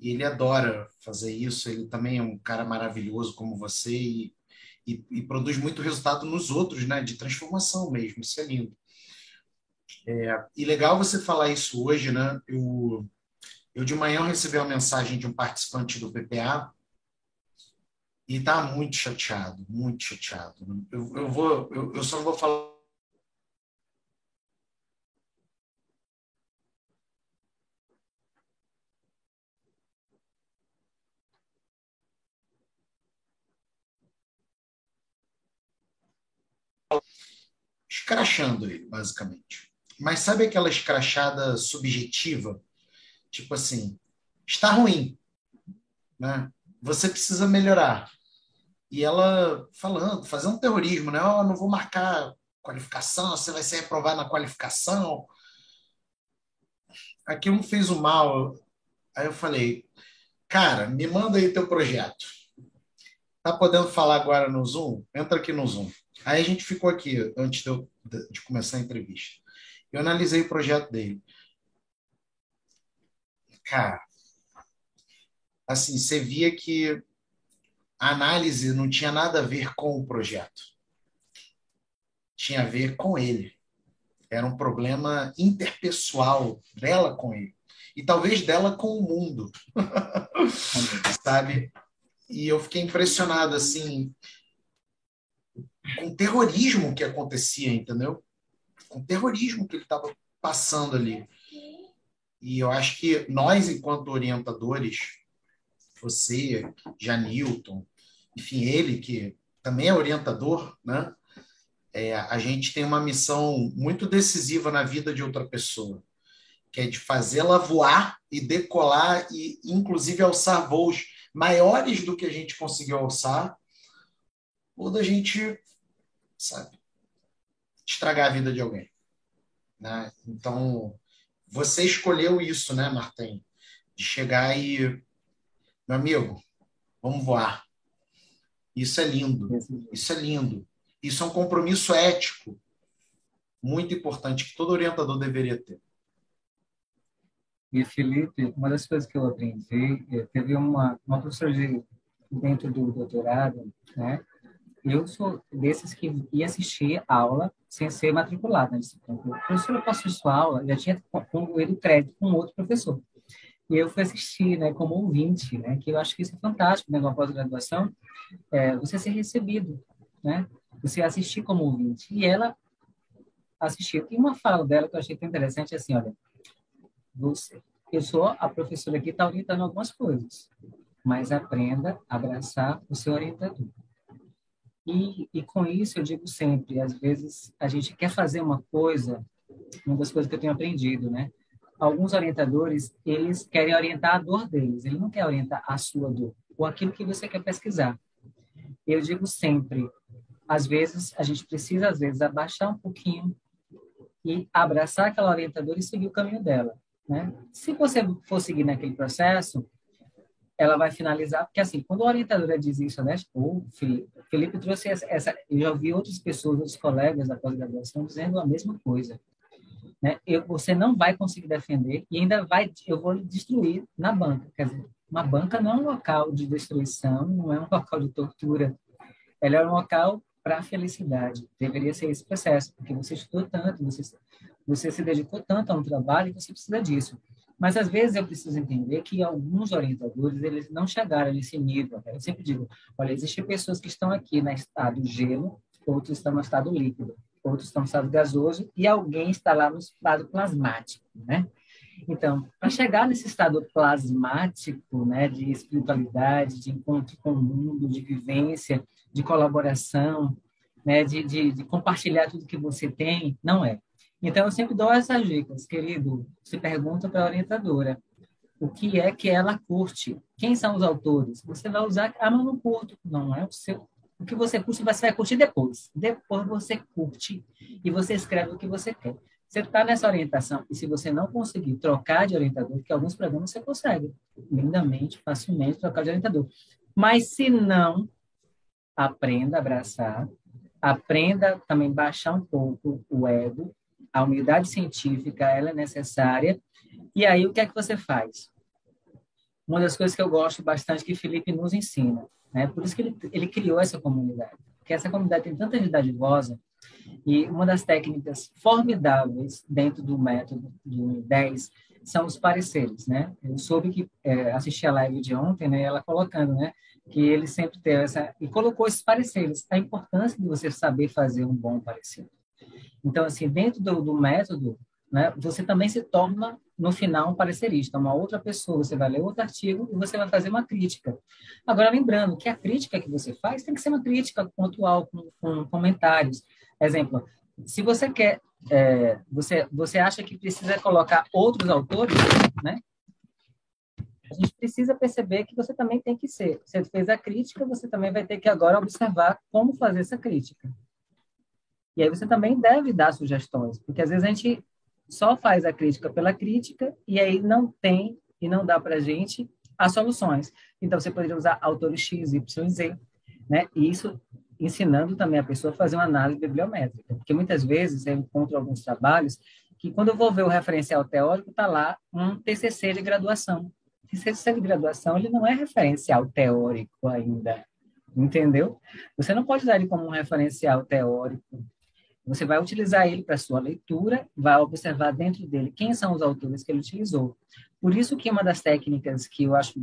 A: e ele adora fazer isso. Ele também é um cara maravilhoso como você e, e, e, produz muito resultado nos outros, né? De transformação mesmo. Isso é lindo. É, e legal você falar isso hoje, né? Eu, eu de manhã recebi uma mensagem de um participante do PPA e está muito chateado, muito chateado. Eu, eu vou, eu, eu só não vou falar escrachando ele, basicamente. Mas sabe aquela escrachada subjetiva Tipo assim, está ruim, né? Você precisa melhorar. e ela falando, fazendo terrorismo, né? Oh, não vou marcar qualificação, você vai ser reprovado na qualificação. Aquilo fez o mal. Aí eu falei, cara, me manda aí teu projeto. Tá podendo falar agora no Zoom? Entra aqui no Zoom. Aí a gente ficou aqui antes de, eu, de começar a entrevista. Eu analisei o projeto dele. Cara, assim, você via que a análise não tinha nada a ver com o projeto. Tinha a ver com ele. Era um problema interpessoal dela com ele. E talvez dela com o mundo. Sabe? E eu fiquei impressionado, assim, com o terrorismo que acontecia, entendeu? Com o terrorismo que ele estava passando ali. E eu acho que nós, enquanto orientadores, você, Janilton, enfim, ele que também é orientador, né? É, a gente tem uma missão muito decisiva na vida de outra pessoa, que é de fazê-la voar e decolar e, inclusive, alçar voos maiores do que a gente conseguiu alçar, ou da gente, sabe, estragar a vida de alguém. Né? Então, você escolheu isso, né, Martim? De chegar e meu amigo, vamos voar. Isso é lindo. Isso é lindo. Isso é um compromisso ético muito importante que todo orientador deveria ter.
B: E Felipe, uma das coisas que eu aprendi, eh, teve uma, uma professora de, dentro do doutorado, né? Eu sou desses que ia assistir aula sem ser matriculado na disciplina. Professor, eu posso sua aula? Já tinha concluído crédito com outro professor. E eu fui assistir, né, como ouvinte, né, que eu acho que isso é fantástico, né, numa pós-graduação, é, você ser recebido, né, você assistir como ouvinte. E ela assistiu. E uma fala dela que eu achei interessante é assim, olha, você, eu sou a professora que está orientando algumas coisas, mas aprenda a abraçar o seu orientador. E, e com isso eu digo sempre, às vezes a gente quer fazer uma coisa, uma das coisas que eu tenho aprendido, né? alguns orientadores, eles querem orientar a dor deles, ele não quer orientar a sua dor, ou aquilo que você quer pesquisar. Eu digo sempre, às vezes, a gente precisa, às vezes, abaixar um pouquinho e abraçar aquela orientadora e seguir o caminho dela, né? Se você for seguir naquele processo, ela vai finalizar, porque assim, quando a orientadora diz isso, né? O Felipe, Felipe trouxe essa, essa, eu já ouvi outras pessoas, outros colegas da pós-graduação dizendo a mesma coisa né, eu, você não vai conseguir defender e ainda vai, eu vou destruir na banca. Quer dizer, uma banca não é um local de destruição, não é um local de tortura. Ela é um local para a felicidade. Deveria ser esse processo, porque você estudou tanto, você, você se dedicou tanto a um trabalho que você precisa disso. Mas às vezes eu preciso entender que alguns orientadores eles não chegaram nesse nível. Eu sempre digo, olha, existem pessoas que estão aqui no estado gelo, outros estão no estado líquido outros estão no estado gasoso e alguém está lá no estado plasmático, né? Então, para chegar nesse estado plasmático, né, de espiritualidade, de encontro com o mundo, de vivência, de colaboração, né, de, de, de compartilhar tudo que você tem, não é. Então, eu sempre dou essas dicas, querido. Você pergunta para a orientadora o que é que ela curte, quem são os autores. Você vai usar, ah, mas não curto. Não é o seu o que você curte, você vai curtir depois. Depois você curte e você escreve o que você quer. Você está nessa orientação e se você não conseguir trocar de orientador, porque alguns programas você consegue lindamente, facilmente trocar de orientador. Mas se não, aprenda a abraçar, aprenda também baixar um pouco o ego, a humildade científica, ela é necessária. E aí o que é que você faz? Uma das coisas que eu gosto bastante que Felipe nos ensina, né? Por isso que ele, ele criou essa comunidade. Porque essa comunidade tem tanta gente dadivosa e uma das técnicas formidáveis dentro do método do 10 são os pareceres, né? Eu soube que é, assisti a live de ontem, né? Ela colocando, né? Que ele sempre tem essa e colocou esses pareceres. A importância de você saber fazer um bom parecer. Então, assim, dentro do, do método, né? Você também se torna no final um parecerista, uma outra pessoa, você vai ler outro artigo e você vai fazer uma crítica. Agora, lembrando que a crítica que você faz tem que ser uma crítica pontual, com, com comentários. Exemplo, se você quer, é, você, você acha que precisa colocar outros autores, né? A gente precisa perceber que você também tem que ser. Você fez a crítica, você também vai ter que agora observar como fazer essa crítica. E aí você também deve dar sugestões, porque às vezes a gente só faz a crítica pela crítica e aí não tem e não dá para a gente as soluções. Então você poderia usar autores X, Y, Z, né? E isso ensinando também a pessoa a fazer uma análise bibliométrica, porque muitas vezes eu encontro alguns trabalhos que quando eu vou ver o referencial teórico está lá um TCC de graduação. TCC de graduação ele não é referencial teórico ainda, entendeu? Você não pode usar ele como um referencial teórico. Você vai utilizar ele para sua leitura, vai observar dentro dele quem são os autores que ele utilizou. Por isso que uma das técnicas que eu acho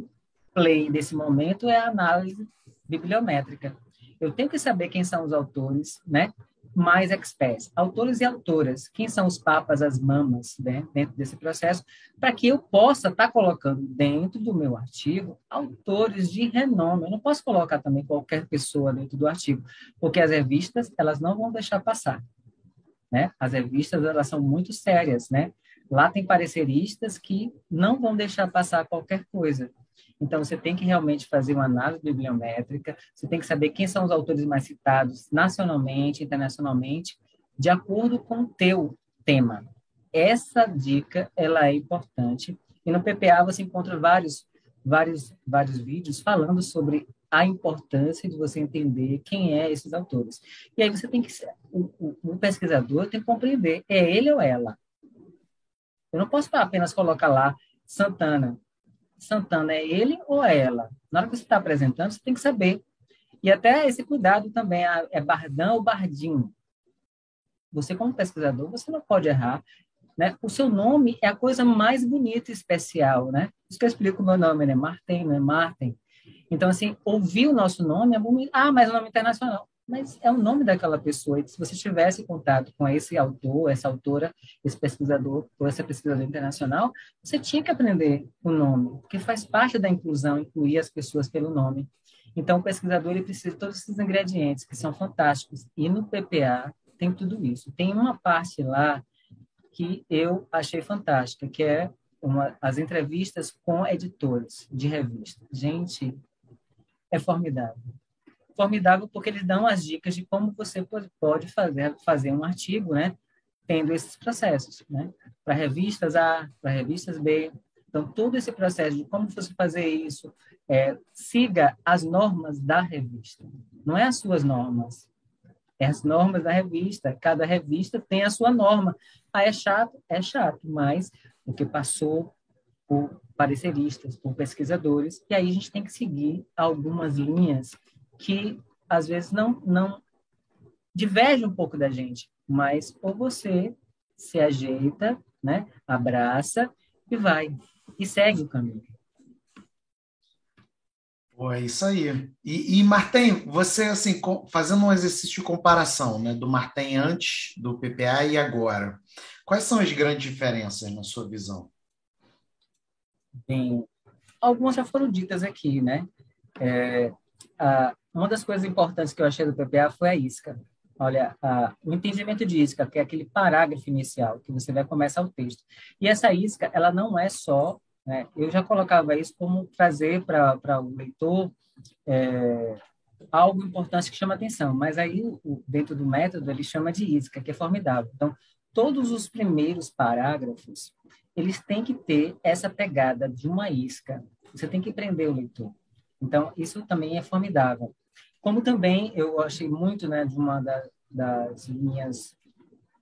B: play desse momento é a análise bibliométrica. Eu tenho que saber quem são os autores, né? Mais experts, autores e autoras, quem são os papas, as mamas, né? Dentro desse processo, para que eu possa estar tá colocando dentro do meu artigo autores de renome. Eu não posso colocar também qualquer pessoa dentro do artigo, porque as revistas elas não vão deixar passar, né? As revistas elas são muito sérias, né? Lá tem pareceristas que não vão deixar passar qualquer coisa. Então, você tem que realmente fazer uma análise bibliométrica, você tem que saber quem são os autores mais citados nacionalmente, internacionalmente, de acordo com o teu tema. Essa dica, ela é importante. E no PPA você encontra vários, vários, vários vídeos falando sobre a importância de você entender quem é esses autores. E aí você tem que, o, o, o pesquisador tem que compreender, é ele ou ela? Eu não posso apenas colocar lá Santana. Santana é ele ou é ela? Na hora que você está apresentando, você tem que saber. E até esse cuidado também, é Bardão ou Bardinho. Você, como pesquisador, você não pode errar. Né? O seu nome é a coisa mais bonita e especial. Né? Isso que eu explico o meu nome, né? Martin, não é Martin. Então, assim, ouvir o nosso nome é. Ah, mas é um nome internacional mas é o nome daquela pessoa. E se você tivesse contato com esse autor, essa autora, esse pesquisador ou essa pesquisadora internacional, você tinha que aprender o nome, porque faz parte da inclusão incluir as pessoas pelo nome. Então, o pesquisador ele precisa de todos esses ingredientes que são fantásticos. E no PPA tem tudo isso. Tem uma parte lá que eu achei fantástica, que é uma, as entrevistas com editores de revista. Gente, é formidável formidável porque eles dão as dicas de como você pode fazer, fazer um artigo, né? Tendo esses processos, né? Para revistas A, para revistas B. Então, todo esse processo de como você fazer isso, é, siga as normas da revista. Não é as suas normas, é as normas da revista. Cada revista tem a sua norma. Ah, é chato? É chato, mas o que passou por pareceristas, por pesquisadores, e aí a gente tem que seguir algumas linhas que às vezes não não diverge um pouco da gente, mas ou você se ajeita, né, abraça e vai e segue o caminho.
A: É isso aí. E, e Martem, você assim fazendo um exercício de comparação, né, do Martem antes do PPA e agora, quais são as grandes diferenças na sua visão?
B: Bem, algumas já foram ditas aqui, né? É, a, uma das coisas importantes que eu achei do PPA foi a isca. Olha, a, o entendimento de isca, que é aquele parágrafo inicial, que você vai começar o texto. E essa isca, ela não é só. Né, eu já colocava isso como trazer para o leitor é, algo importante que chama atenção, mas aí, dentro do método, ele chama de isca, que é formidável. Então, todos os primeiros parágrafos, eles têm que ter essa pegada de uma isca. Você tem que prender o leitor. Então, isso também é formidável. Como também eu achei muito né, de uma da, das minhas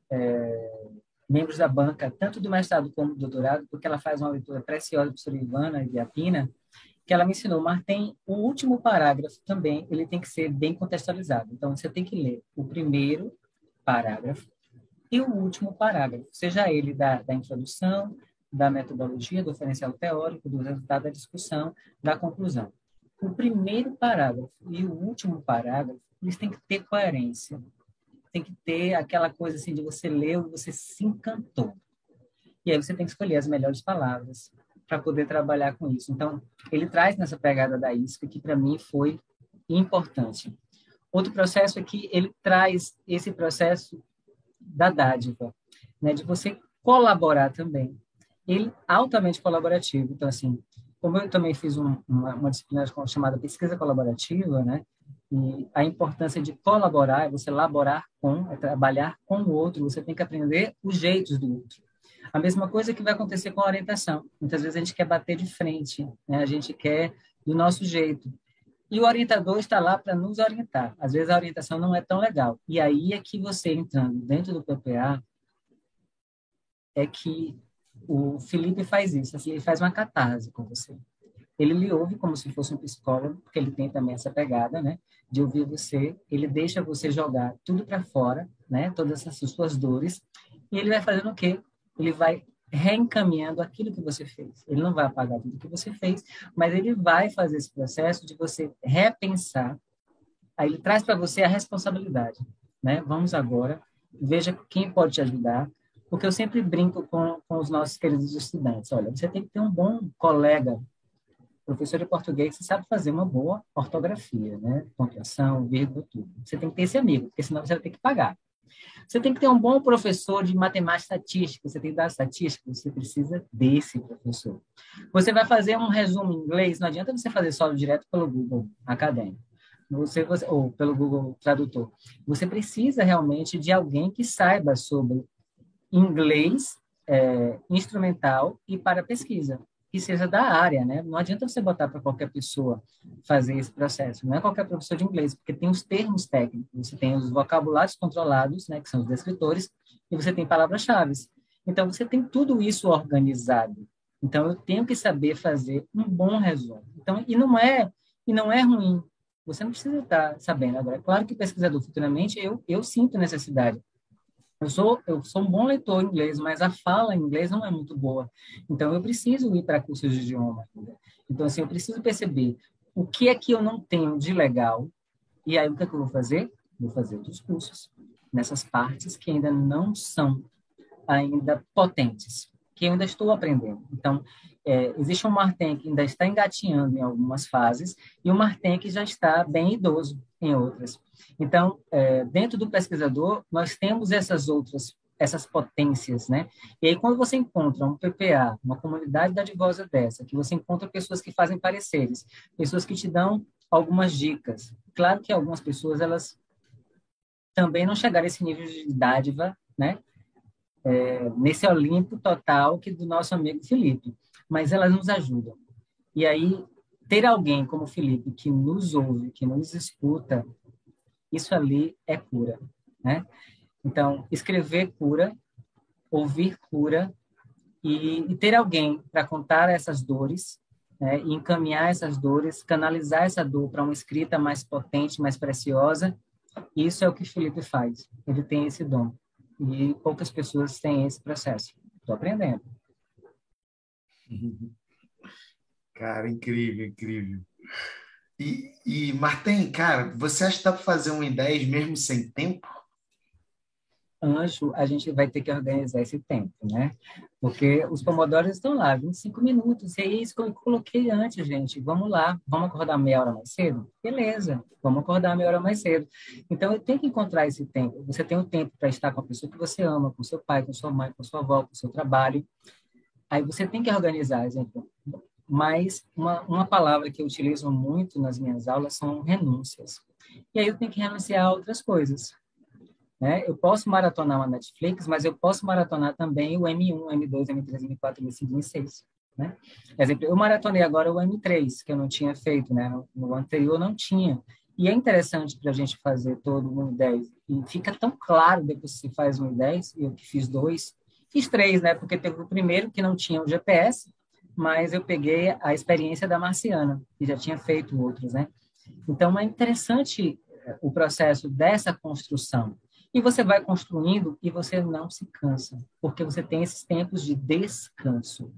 B: é, membros da banca, tanto do mestrado como do doutorado, porque ela faz uma leitura preciosa, a professora Ivana Iapina, que ela me ensinou, mas tem o último parágrafo também, ele tem que ser bem contextualizado. Então, você tem que ler o primeiro parágrafo e o último parágrafo, seja ele da, da introdução, da metodologia, do referencial teórico, do resultado da discussão, da conclusão o primeiro parágrafo e o último parágrafo, eles têm que ter coerência. Tem que ter aquela coisa assim de você leu e você se encantou. E aí você tem que escolher as melhores palavras para poder trabalhar com isso. Então, ele traz nessa pegada da isca que para mim foi importante. Outro processo é que ele traz esse processo da dádiva, né, de você colaborar também. Ele altamente colaborativo. Então, assim, como eu também fiz um, uma, uma, disciplina chamada pesquisa colaborativa, né? E a importância de colaborar, é você laborar com, é trabalhar com o outro, você tem que aprender os jeitos do outro. A mesma coisa que vai acontecer com a orientação. Muitas vezes a gente quer bater de frente, né? a gente quer do nosso jeito. E o orientador está lá para nos orientar. Às vezes a orientação não é tão legal. E aí é que você entrando dentro do PPA é que o Felipe faz isso, assim, ele faz uma catarse com você. Ele lhe ouve como se fosse um psicólogo, porque ele tem também essa pegada, né, de ouvir você. Ele deixa você jogar tudo para fora, né, todas essas suas dores, e ele vai fazendo o quê? Ele vai reencaminhando aquilo que você fez. Ele não vai apagar tudo que você fez, mas ele vai fazer esse processo de você repensar. Aí ele traz para você a responsabilidade, né? Vamos agora, veja quem pode te ajudar, porque eu sempre brinco com, com os nossos queridos estudantes. Olha, você tem que ter um bom colega, professor de português, que sabe fazer uma boa ortografia, né? Pontuação, vírgula, tudo. Você tem que ter esse amigo, porque senão você vai ter que pagar. Você tem que ter um bom professor de matemática estatística, você tem que dar estatística, você precisa desse professor. Você vai fazer um resumo em inglês, não adianta você fazer só direto pelo Google Acadêmico. Você, você, ou pelo Google Tradutor. Você precisa realmente de alguém que saiba sobre inglês é, instrumental e para pesquisa que seja da área, né? Não adianta você botar para qualquer pessoa fazer esse processo. Não é qualquer professor de inglês, porque tem os termos técnicos, você tem os vocabulários controlados, né, que são os descritores, e você tem palavras-chave. Então, você tem tudo isso organizado. Então, eu tenho que saber fazer um bom resumo. Então, e não é e não é ruim. Você não precisa estar sabendo agora. É claro que pesquisador futuramente eu eu sinto necessidade eu sou, eu sou um bom leitor inglês, mas a fala em inglês não é muito boa. Então, eu preciso ir para cursos de idioma. Então, assim, eu preciso perceber o que é que eu não tenho de legal. E aí, o que é que eu vou fazer? Vou fazer outros cursos nessas partes que ainda não são ainda potentes, que eu ainda estou aprendendo. Então, é, existe um Martin que ainda está engatinhando em algumas fases e o Martin que já está bem idoso em outras. Então, é, dentro do pesquisador, nós temos essas outras, essas potências, né? E aí, quando você encontra um PPA, uma comunidade dadivosa dessa, que você encontra pessoas que fazem pareceres, pessoas que te dão algumas dicas. Claro que algumas pessoas, elas também não chegaram a esse nível de dádiva, né? É, nesse Olimpo total que do nosso amigo Felipe, mas elas nos ajudam. E aí, ter alguém como Felipe que nos ouve, que nos escuta, isso ali é cura, né? Então, escrever cura, ouvir cura e, e ter alguém para contar essas dores, né? e encaminhar essas dores, canalizar essa dor para uma escrita mais potente, mais preciosa. Isso é o que Felipe faz. Ele tem esse dom e poucas pessoas têm esse processo. Estou aprendendo.
A: Cara, incrível, incrível. E, e Martim, cara, você acha que dá para fazer um em 10 mesmo sem tempo?
B: Anjo, a gente vai ter que organizar esse tempo, né? Porque os pomodoros estão lá, 25 minutos. E é isso que eu coloquei antes, gente. Vamos lá, vamos acordar meia hora mais cedo? Beleza, vamos acordar meia hora mais cedo. Então, eu tenho que encontrar esse tempo. Você tem o um tempo para estar com a pessoa que você ama, com seu pai, com sua mãe, com sua avó, com seu trabalho. Aí você tem que organizar, exemplo. Mas uma, uma palavra que eu utilizo muito nas minhas aulas são renúncias. E aí eu tenho que renunciar a outras coisas. Né? Eu posso maratonar uma Netflix, mas eu posso maratonar também o M1, M2, M3, M4, M5, M6. Né? Exemplo, eu maratonei agora o M3, que eu não tinha feito, né? no, anterior não tinha. E é interessante para a gente fazer todo um 10. E fica tão claro depois que se faz um 10, eu que fiz dois, Fiz três, né? Porque teve o primeiro que não tinha o GPS, mas eu peguei a experiência da Marciana, que já tinha feito outros, né? Então, é interessante eh, o processo dessa construção. E você vai construindo e você não se cansa, porque você tem esses tempos de descanso.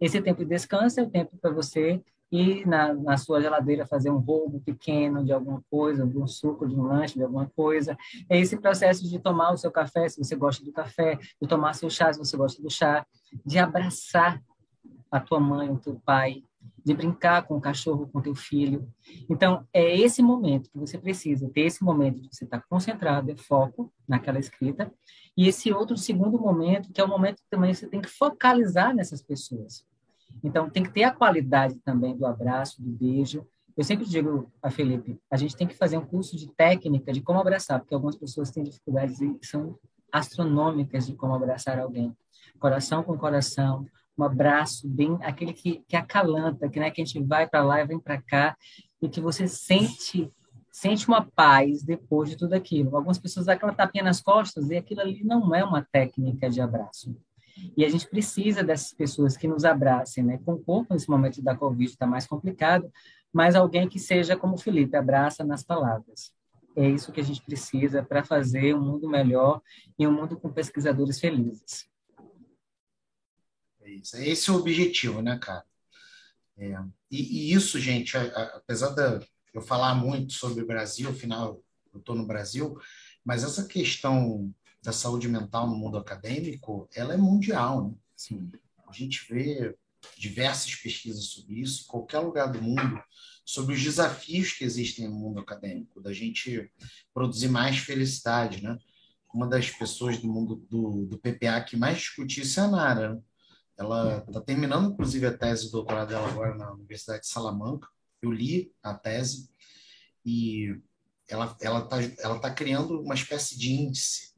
B: Esse tempo de descanso é o tempo para você ir na, na sua geladeira fazer um roubo pequeno de alguma coisa, de um suco, de um lanche, de alguma coisa. É esse processo de tomar o seu café, se você gosta do café, de tomar seu chá, se você gosta do chá, de abraçar a tua mãe, o teu pai, de brincar com o cachorro, com o teu filho. Então, é esse momento que você precisa, ter esse momento de você estar concentrado, é foco naquela escrita, e esse outro segundo momento, que é o momento que também você tem que focalizar nessas pessoas. Então, tem que ter a qualidade também do abraço, do beijo. Eu sempre digo a Felipe, a gente tem que fazer um curso de técnica de como abraçar, porque algumas pessoas têm dificuldades e são astronômicas de como abraçar alguém. Coração com coração, um abraço bem, aquele que, que acalanta, que, né, que a gente vai para lá e vem para cá, e que você sente sente uma paz depois de tudo aquilo. Algumas pessoas dão aquela tapinha nas costas e aquilo ali não é uma técnica de abraço. E a gente precisa dessas pessoas que nos abracem, né? Com o corpo, nesse momento da Covid está mais complicado, mas alguém que seja como o Felipe, abraça nas palavras. É isso que a gente precisa para fazer um mundo melhor e um mundo com pesquisadores felizes.
A: É isso. Esse é o objetivo, né, cara? É. E, e, isso, gente, apesar de eu falar muito sobre o Brasil, afinal, eu estou no Brasil, mas essa questão da saúde mental no mundo acadêmico, ela é mundial. Né? Assim, a gente vê diversas pesquisas sobre isso, em qualquer lugar do mundo, sobre os desafios que existem no mundo acadêmico, da gente produzir mais felicidade, né? Uma das pessoas do mundo do, do PPA que mais discutiu isso é a Nara. Ela está terminando, inclusive, a tese de doutorado dela agora na Universidade de Salamanca. Eu li a tese e ela ela está ela tá criando uma espécie de índice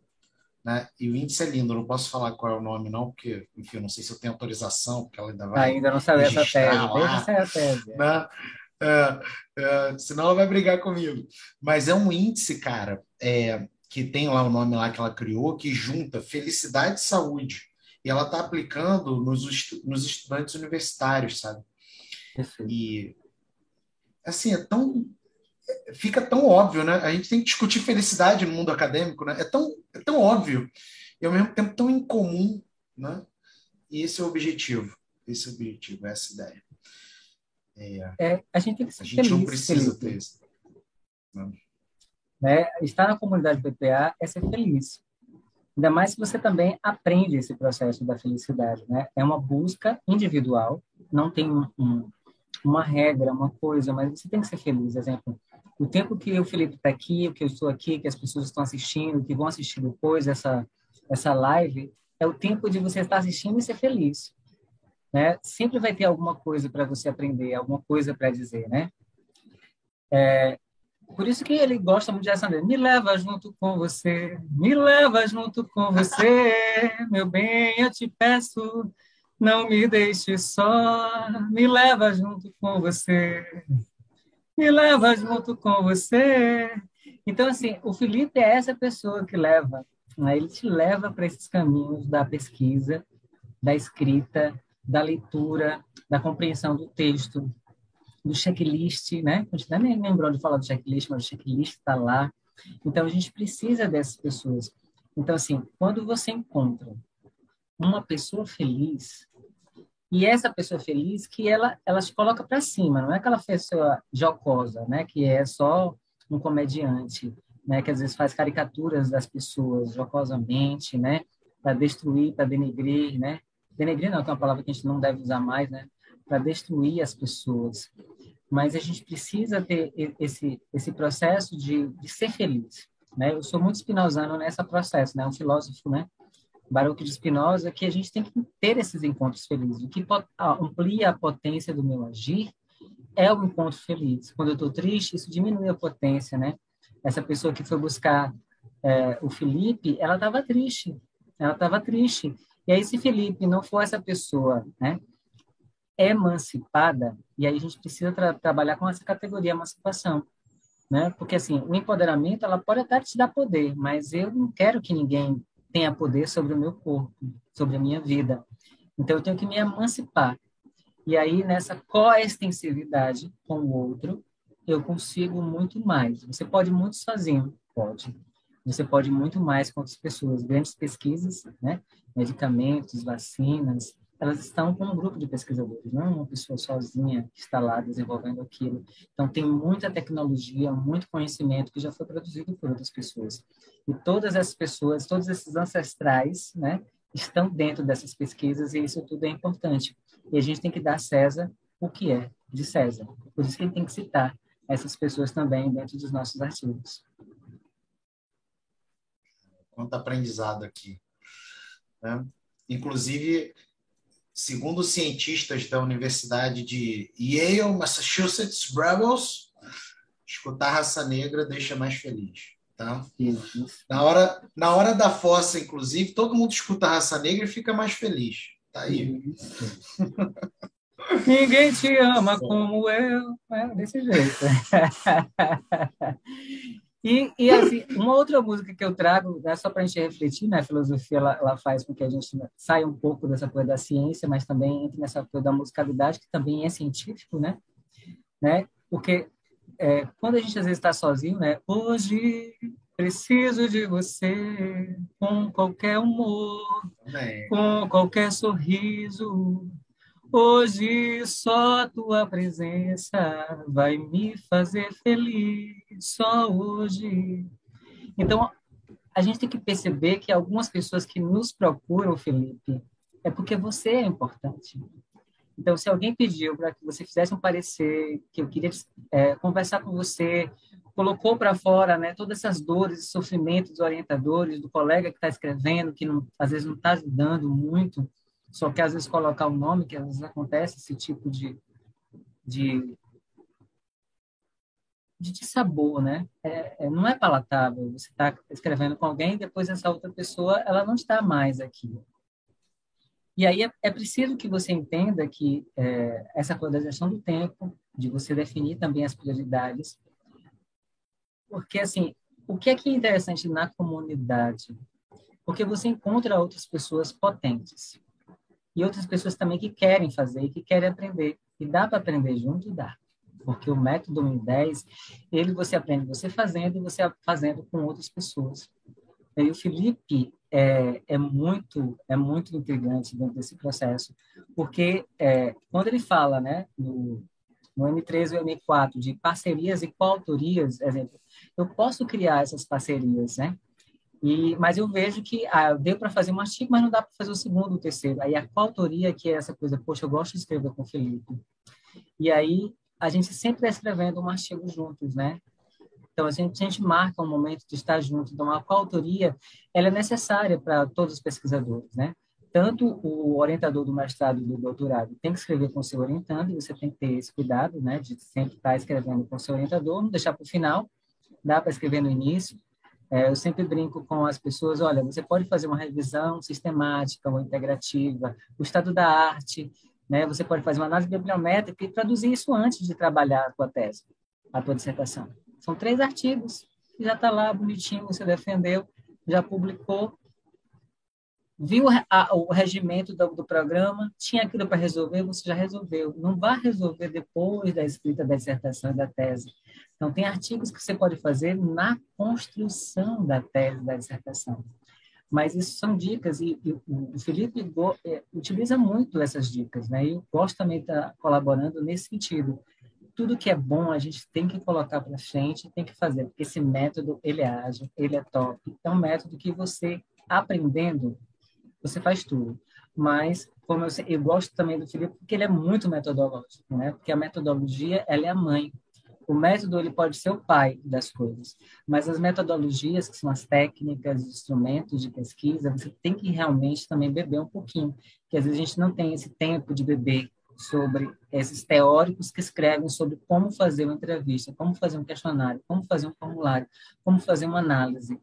A: né? E o índice é lindo, eu não posso falar qual é o nome, não, porque, enfim, eu não sei se eu tenho autorização, porque ela ainda vai.
B: Ainda não sabe essa tese, lá, essa tese.
A: Né? É, é, senão ela vai brigar comigo. Mas é um índice, cara, é, que tem lá o nome lá que ela criou, que junta felicidade e saúde. E ela está aplicando nos, nos estudantes universitários, sabe? E, assim, é tão fica tão óbvio, né? A gente tem que discutir felicidade no mundo acadêmico, né? É tão, é tão óbvio e ao mesmo tempo tão incomum, né? E esse é o objetivo, esse é o objetivo, essa ideia.
B: É, é, a gente tem que ser
A: A
B: gente feliz,
A: não precisa ter isso.
B: Né? né? Estar na comunidade PPA é ser feliz. Ainda mais se você também aprende esse processo da felicidade, né? É uma busca individual, não tem um, uma regra, uma coisa, mas você tem que ser feliz. Exemplo, o tempo que o Felipe está aqui, o que eu estou aqui, que as pessoas estão assistindo, que vão assistir depois essa essa live, é o tempo de você estar assistindo e ser feliz. Né? Sempre vai ter alguma coisa para você aprender, alguma coisa para dizer, né? É, por isso que ele gosta muito de essa Me leva junto com você, me leva junto com você, meu bem, eu te peço, não me deixe só, me leva junto com você me leva junto com você. Então, assim, o Felipe é essa pessoa que leva, né? ele te leva para esses caminhos da pesquisa, da escrita, da leitura, da compreensão do texto, do checklist, né? A gente nem lembrou de falar do checklist, mas o checklist está lá. Então, a gente precisa dessas pessoas. Então, assim, quando você encontra uma pessoa feliz, e essa pessoa feliz que ela ela se coloca para cima, não é aquela pessoa jocosa, né, que é só um comediante, né, que às vezes faz caricaturas das pessoas jocosamente, né, para destruir, para denegrir, né? Denegrir não, que é uma palavra que a gente não deve usar mais, né? Para destruir as pessoas. Mas a gente precisa ter esse esse processo de, de ser feliz, né? Eu sou muito spinozano nesse processo, né? Um filósofo, né? Baruch de Spinoza, que a gente tem que ter esses encontros felizes. O que amplia a potência do meu agir é o encontro feliz. Quando eu estou triste, isso diminui a potência, né? Essa pessoa que foi buscar é, o Felipe, ela estava triste. Ela estava triste. E aí, se Felipe não for essa pessoa, né? Emancipada, e aí a gente precisa tra trabalhar com essa categoria emancipação, né? Porque assim, o empoderamento ela pode até te dar poder, mas eu não quero que ninguém tenha poder sobre o meu corpo, sobre a minha vida. Então, eu tenho que me emancipar. E aí, nessa coextensividade com o outro, eu consigo muito mais. Você pode muito sozinho, pode. Você pode muito mais com outras pessoas. Grandes pesquisas, né? medicamentos, vacinas, elas estão com um grupo de pesquisadores, não uma pessoa sozinha que está lá desenvolvendo aquilo. Então, tem muita tecnologia, muito conhecimento que já foi produzido por outras pessoas. E todas essas pessoas, todos esses ancestrais, né, estão dentro dessas pesquisas e isso tudo é importante. E a gente tem que dar a César o que é de César. Por isso que tem que citar essas pessoas também dentro dos nossos artigos.
A: Quanto aprendizado aqui. Né? Inclusive, segundo cientistas da Universidade de Yale, Massachusetts, Rebels, escutar raça negra deixa mais feliz. Tá? Na, hora, na hora da fossa, inclusive, todo mundo escuta raça negra e fica mais feliz. Tá aí.
B: Ninguém te ama como eu. É desse jeito. E, e assim, uma outra música que eu trago, né, só para a gente refletir, né, a filosofia ela, ela, faz com que a gente saia um pouco dessa coisa da ciência, mas também entre nessa coisa da musicalidade, que também é científico, né? né? Porque é, quando a gente às vezes está sozinho, né? Hoje preciso de você com qualquer humor, é. com qualquer sorriso, Hoje só tua presença vai me fazer feliz, só hoje. Então, a gente tem que perceber que algumas pessoas que nos procuram, Felipe, é porque você é importante. Então, se alguém pediu para que você fizesse um parecer, que eu queria é, conversar com você, colocou para fora né, todas essas dores e sofrimentos dos orientadores, do colega que está escrevendo, que não, às vezes não está ajudando muito, só que às vezes colocar o nome, que às vezes acontece esse tipo de, de, de sabor, né? É, é, não é palatável. Você está escrevendo com alguém, depois essa outra pessoa, ela não está mais aqui. E aí é, é preciso que você entenda que é, essa coisa da gestão do tempo, de você definir também as prioridades, porque assim, o que é que é interessante na comunidade? Porque você encontra outras pessoas potentes e outras pessoas também que querem fazer, que querem aprender. E dá para aprender junto? Dá. Porque o método 1010, ele você aprende você fazendo e você fazendo com outras pessoas. E o Felipe é, é muito é muito intrigante dentro desse processo, porque é, quando ele fala, né, no, no M3 e M4 de parcerias e coautorias, exemplo, eu posso criar essas parcerias, né? E, mas eu vejo que ah, deu para fazer um artigo, mas não dá para fazer o segundo, o terceiro. Aí a coautoria, que é essa coisa, poxa, eu gosto de escrever com o Felipe. E aí a gente sempre está escrevendo um artigo juntos, né? Então, a gente, a gente marca um momento de estar junto. Então, a coautoria, ela é necessária para todos os pesquisadores, né? Tanto o orientador do mestrado e do doutorado tem que escrever com o seu orientando, e você tem que ter esse cuidado, né? De sempre estar escrevendo com o seu orientador, não deixar para o final, dá para escrever no início, é, eu sempre brinco com as pessoas, olha, você pode fazer uma revisão sistemática ou integrativa, o estado da arte, né? Você pode fazer uma análise bibliométrica e traduzir isso antes de trabalhar a tua tese, a tua dissertação. São três artigos, já está lá bonitinho, você defendeu, já publicou, viu a, o regimento do, do, programa, tinha aquilo para resolver, você já resolveu. Não vá resolver depois da escrita da dissertação e da tese. Então, tem artigos que você pode fazer na construção da tese, da dissertação. Mas isso são dicas, e, e o Felipe go, é, utiliza muito essas dicas, né? E eu gosto também de estar colaborando nesse sentido. Tudo que é bom, a gente tem que colocar para frente, tem que fazer, porque esse método, ele é ágil, ele é top. É um método que você, aprendendo, você faz tudo. Mas, como eu, eu gosto também do Felipe, porque ele é muito metodológico, né? Porque a metodologia, ela é a mãe. O método ele pode ser o pai das coisas, mas as metodologias, que são as técnicas, os instrumentos de pesquisa, você tem que realmente também beber um pouquinho, porque às vezes a gente não tem esse tempo de beber sobre esses teóricos que escrevem sobre como fazer uma entrevista, como fazer um questionário, como fazer um formulário, como fazer uma análise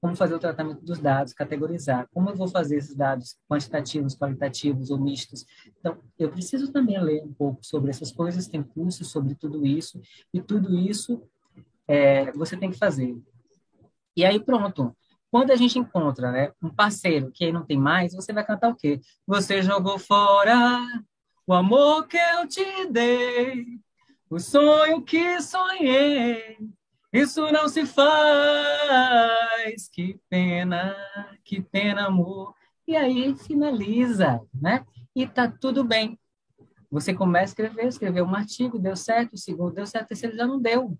B: como fazer o tratamento dos dados, categorizar, como eu vou fazer esses dados quantitativos, qualitativos ou mistos. Então, eu preciso também ler um pouco sobre essas coisas, tem cursos sobre tudo isso, e tudo isso é, você tem que fazer. E aí, pronto. Quando a gente encontra né, um parceiro que aí não tem mais, você vai cantar o quê? Você jogou fora o amor que eu te dei, o sonho que sonhei, isso não se faz, que pena, que pena, amor. E aí finaliza, né? E tá tudo bem. Você começa a escrever, escreveu um artigo, deu certo, o segundo deu certo, o terceiro já não deu.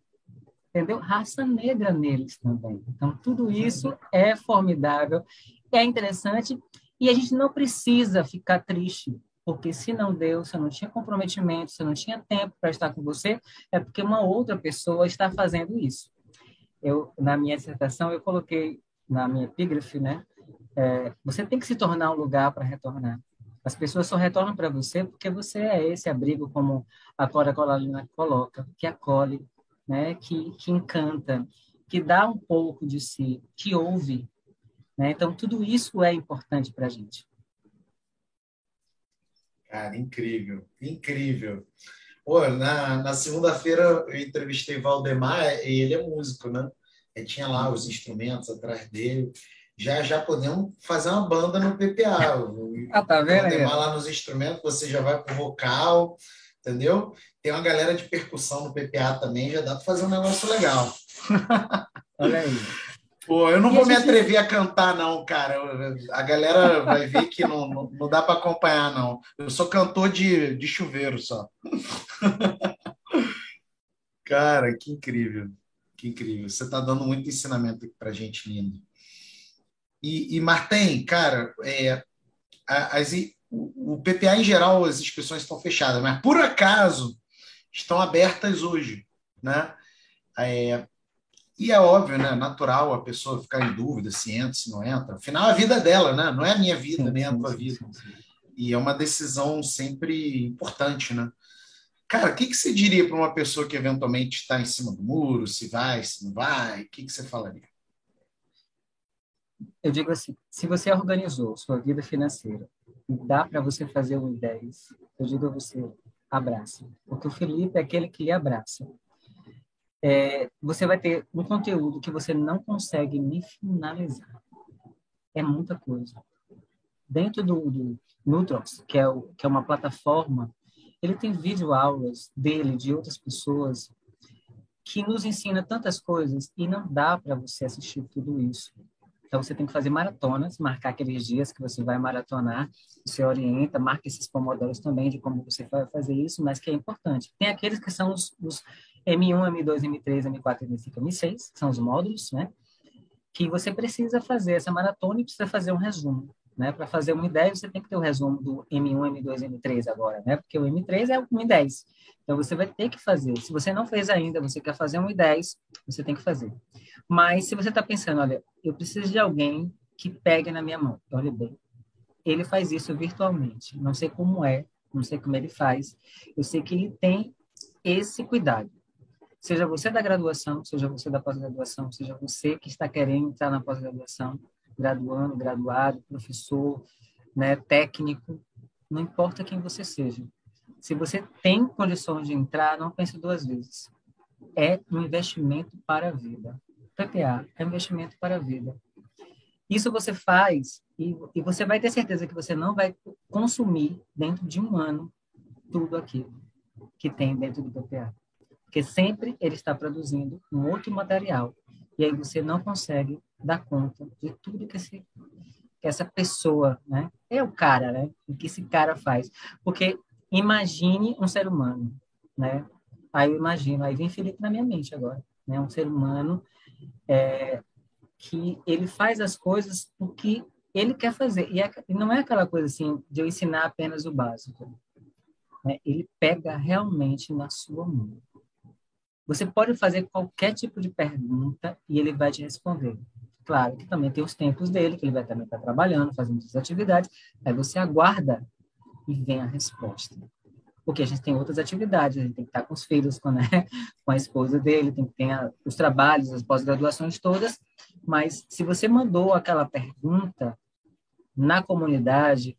B: Entendeu? Raça negra neles também. Então, tudo isso é formidável, é interessante, e a gente não precisa ficar triste porque se não deu, se eu não tinha comprometimento, se eu não tinha tempo para estar com você, é porque uma outra pessoa está fazendo isso. Eu, na minha dissertação, eu coloquei na minha epígrafe, né? É, você tem que se tornar um lugar para retornar. As pessoas só retornam para você porque você é esse abrigo, como a Cora Colalina coloca, que acolhe, né? que, que encanta, que dá um pouco de si, que ouve. Né? Então, tudo isso é importante para a gente.
A: Cara, incrível, incrível. Pô, na, na segunda-feira eu entrevistei Valdemar e ele é músico, né? Ele tinha lá os instrumentos atrás dele já já podemos fazer uma banda no PPA.
B: Ah, tá vendo? Aí?
A: lá nos instrumentos, você já vai com vocal, entendeu? Tem uma galera de percussão no PPA também, já dá para fazer um negócio legal.
B: Olha aí.
A: Pô, eu não e vou me atrever a cantar, não, cara. A galera vai ver que não, não, não dá para acompanhar, não. Eu sou cantor de, de chuveiro só. cara, que incrível. Que incrível. Você está dando muito ensinamento para gente lindo. E, e cara, é, as, o, o PPA em geral, as inscrições estão fechadas, mas por acaso estão abertas hoje, né? É, e é óbvio, né? Natural a pessoa ficar em dúvida se entra, se não entra. Afinal, a vida é dela, né? Não é a minha vida, nem a tua vida. E é uma decisão sempre importante, né? Cara, o que, que você diria para uma pessoa que eventualmente está em cima do muro, se vai, se não vai? O que, que você falaria?
B: eu digo assim, se você organizou sua vida financeira dá para você fazer um 10, eu digo a você, abraça. Porque o Felipe é aquele que lhe abraça. É, você vai ter um conteúdo que você não consegue nem finalizar. É muita coisa. Dentro do, do Nutrox, que é, o, que é uma plataforma, ele tem vídeo aulas dele, de outras pessoas, que nos ensina tantas coisas e não dá para você assistir tudo isso. Então, você tem que fazer maratonas, marcar aqueles dias que você vai maratonar, você orienta, marca esses pomodoros também de como você vai fazer isso, mas que é importante. Tem aqueles que são os, os M1, M2, M3, M4, M5, M6, que são os módulos, né? Que você precisa fazer essa maratona e precisa fazer um resumo. Né? Para fazer um I10, você tem que ter o resumo do M1, M2, M3 agora, né? Porque o M3 é o I10. Então, você vai ter que fazer. Se você não fez ainda, você quer fazer um I10, você tem que fazer. Mas, se você está pensando, olha, eu preciso de alguém que pegue na minha mão. Olha bem, ele faz isso virtualmente. Não sei como é, não sei como ele faz. Eu sei que ele tem esse cuidado. Seja você da graduação, seja você da pós-graduação, seja você que está querendo entrar na pós-graduação, graduando, graduado, professor, né, técnico, não importa quem você seja. Se você tem condições de entrar, não pense duas vezes. É um investimento para a vida. PPA é um investimento para a vida. Isso você faz e, e você vai ter certeza que você não vai consumir dentro de um ano tudo aquilo que tem dentro do PPA. Porque sempre ele está produzindo um outro material. E aí você não consegue dar conta de tudo que, esse, que essa pessoa, né? É o cara, né? O que esse cara faz. Porque imagine um ser humano, né? Aí eu imagino, aí vem Felipe na minha mente agora, né? Um ser humano é, que ele faz as coisas porque ele quer fazer. E, é, não é aquela coisa assim de eu ensinar apenas o básico. Né? Ele pega realmente na sua mão. Você pode fazer qualquer tipo de pergunta e ele vai te responder. Claro que também tem os tempos dele, que ele vai também estar trabalhando, fazendo suas atividades. Aí você aguarda e vem a resposta. Porque a gente tem outras atividades, a gente tem que estar com os filhos, com, né, com a esposa dele, tem que ter os trabalhos, as pós-graduações todas. Mas se você mandou aquela pergunta na comunidade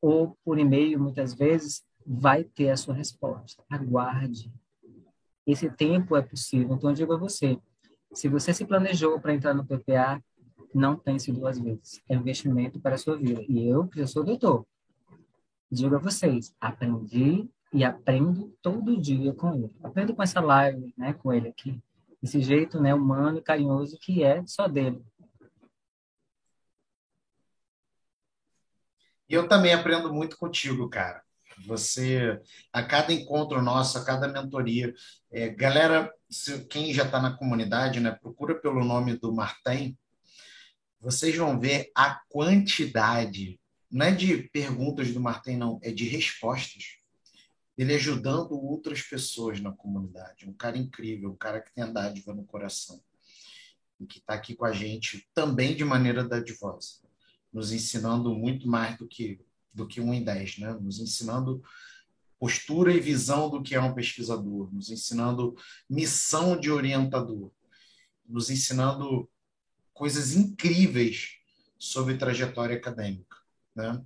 B: ou por e-mail, muitas vezes, vai ter a sua resposta. Aguarde. Esse tempo é possível. Então, eu digo a você, se você se planejou para entrar no PPA, não pense duas vezes. É investimento para a sua vida. E eu, que já sou doutor, digo a vocês, aprendi e aprendo todo dia com ele. Aprendo com essa live, né, com ele aqui. Esse jeito, né, humano e carinhoso que é só dele.
A: Eu também aprendo muito contigo, cara. Você, a cada encontro nosso, a cada mentoria, é, galera, se, quem já está na comunidade, né, procura pelo nome do Martin, vocês vão ver a quantidade, não é de perguntas do Martin, não, é de respostas. Ele ajudando outras pessoas na comunidade. Um cara incrível, um cara que tem a dádiva no coração. E que está aqui com a gente também de maneira dadivosa, nos ensinando muito mais do que do que 1 em 10, né? nos ensinando postura e visão do que é um pesquisador, nos ensinando missão de orientador, nos ensinando coisas incríveis sobre trajetória acadêmica, né?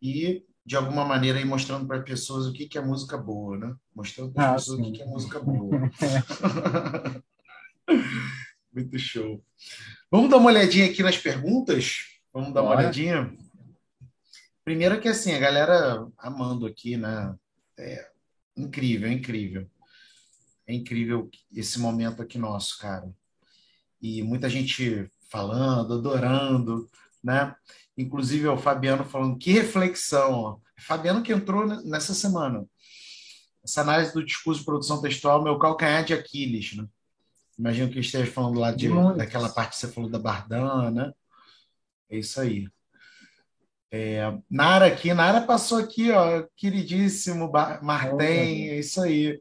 A: E de alguma maneira aí mostrando para as pessoas o que que é música boa, né? Mostrando para as ah, pessoas sim. o que que é música boa. Muito show. Vamos dar uma olhadinha aqui nas perguntas? Vamos dar uma Bora. olhadinha? Primeiro que assim, a galera amando aqui, né? É incrível, incrível. É incrível esse momento aqui nosso, cara. E muita gente falando, adorando, né? Inclusive o Fabiano falando, que reflexão. Fabiano que entrou nessa semana. Essa análise do discurso de produção textual, meu calcanhar de Aquiles, né? Imagino que esteja falando lá de, daquela parte que você falou da Bardana, né? É isso aí. É, Nara aqui, Nara passou aqui, ó, queridíssimo Martem, é isso aí.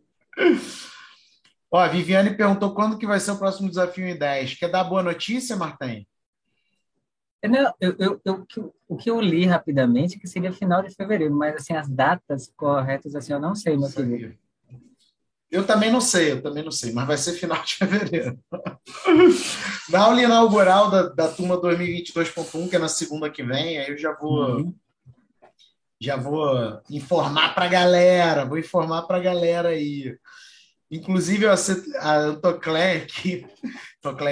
A: Ó, a Viviane perguntou quando que vai ser o próximo desafio em 10. Quer dar boa notícia, Martem?
B: É, não, eu, eu, eu, o que eu li rapidamente é que seria final de fevereiro, mas assim as datas corretas assim eu não sei, meu querido.
A: Eu também não sei, eu também não sei, mas vai ser final de fevereiro. na aula inaugural da, da turma 2022.1, que é na segunda que vem, aí eu já vou uhum. já vou informar para a galera, vou informar para a galera aí. Inclusive, a Antoclé, que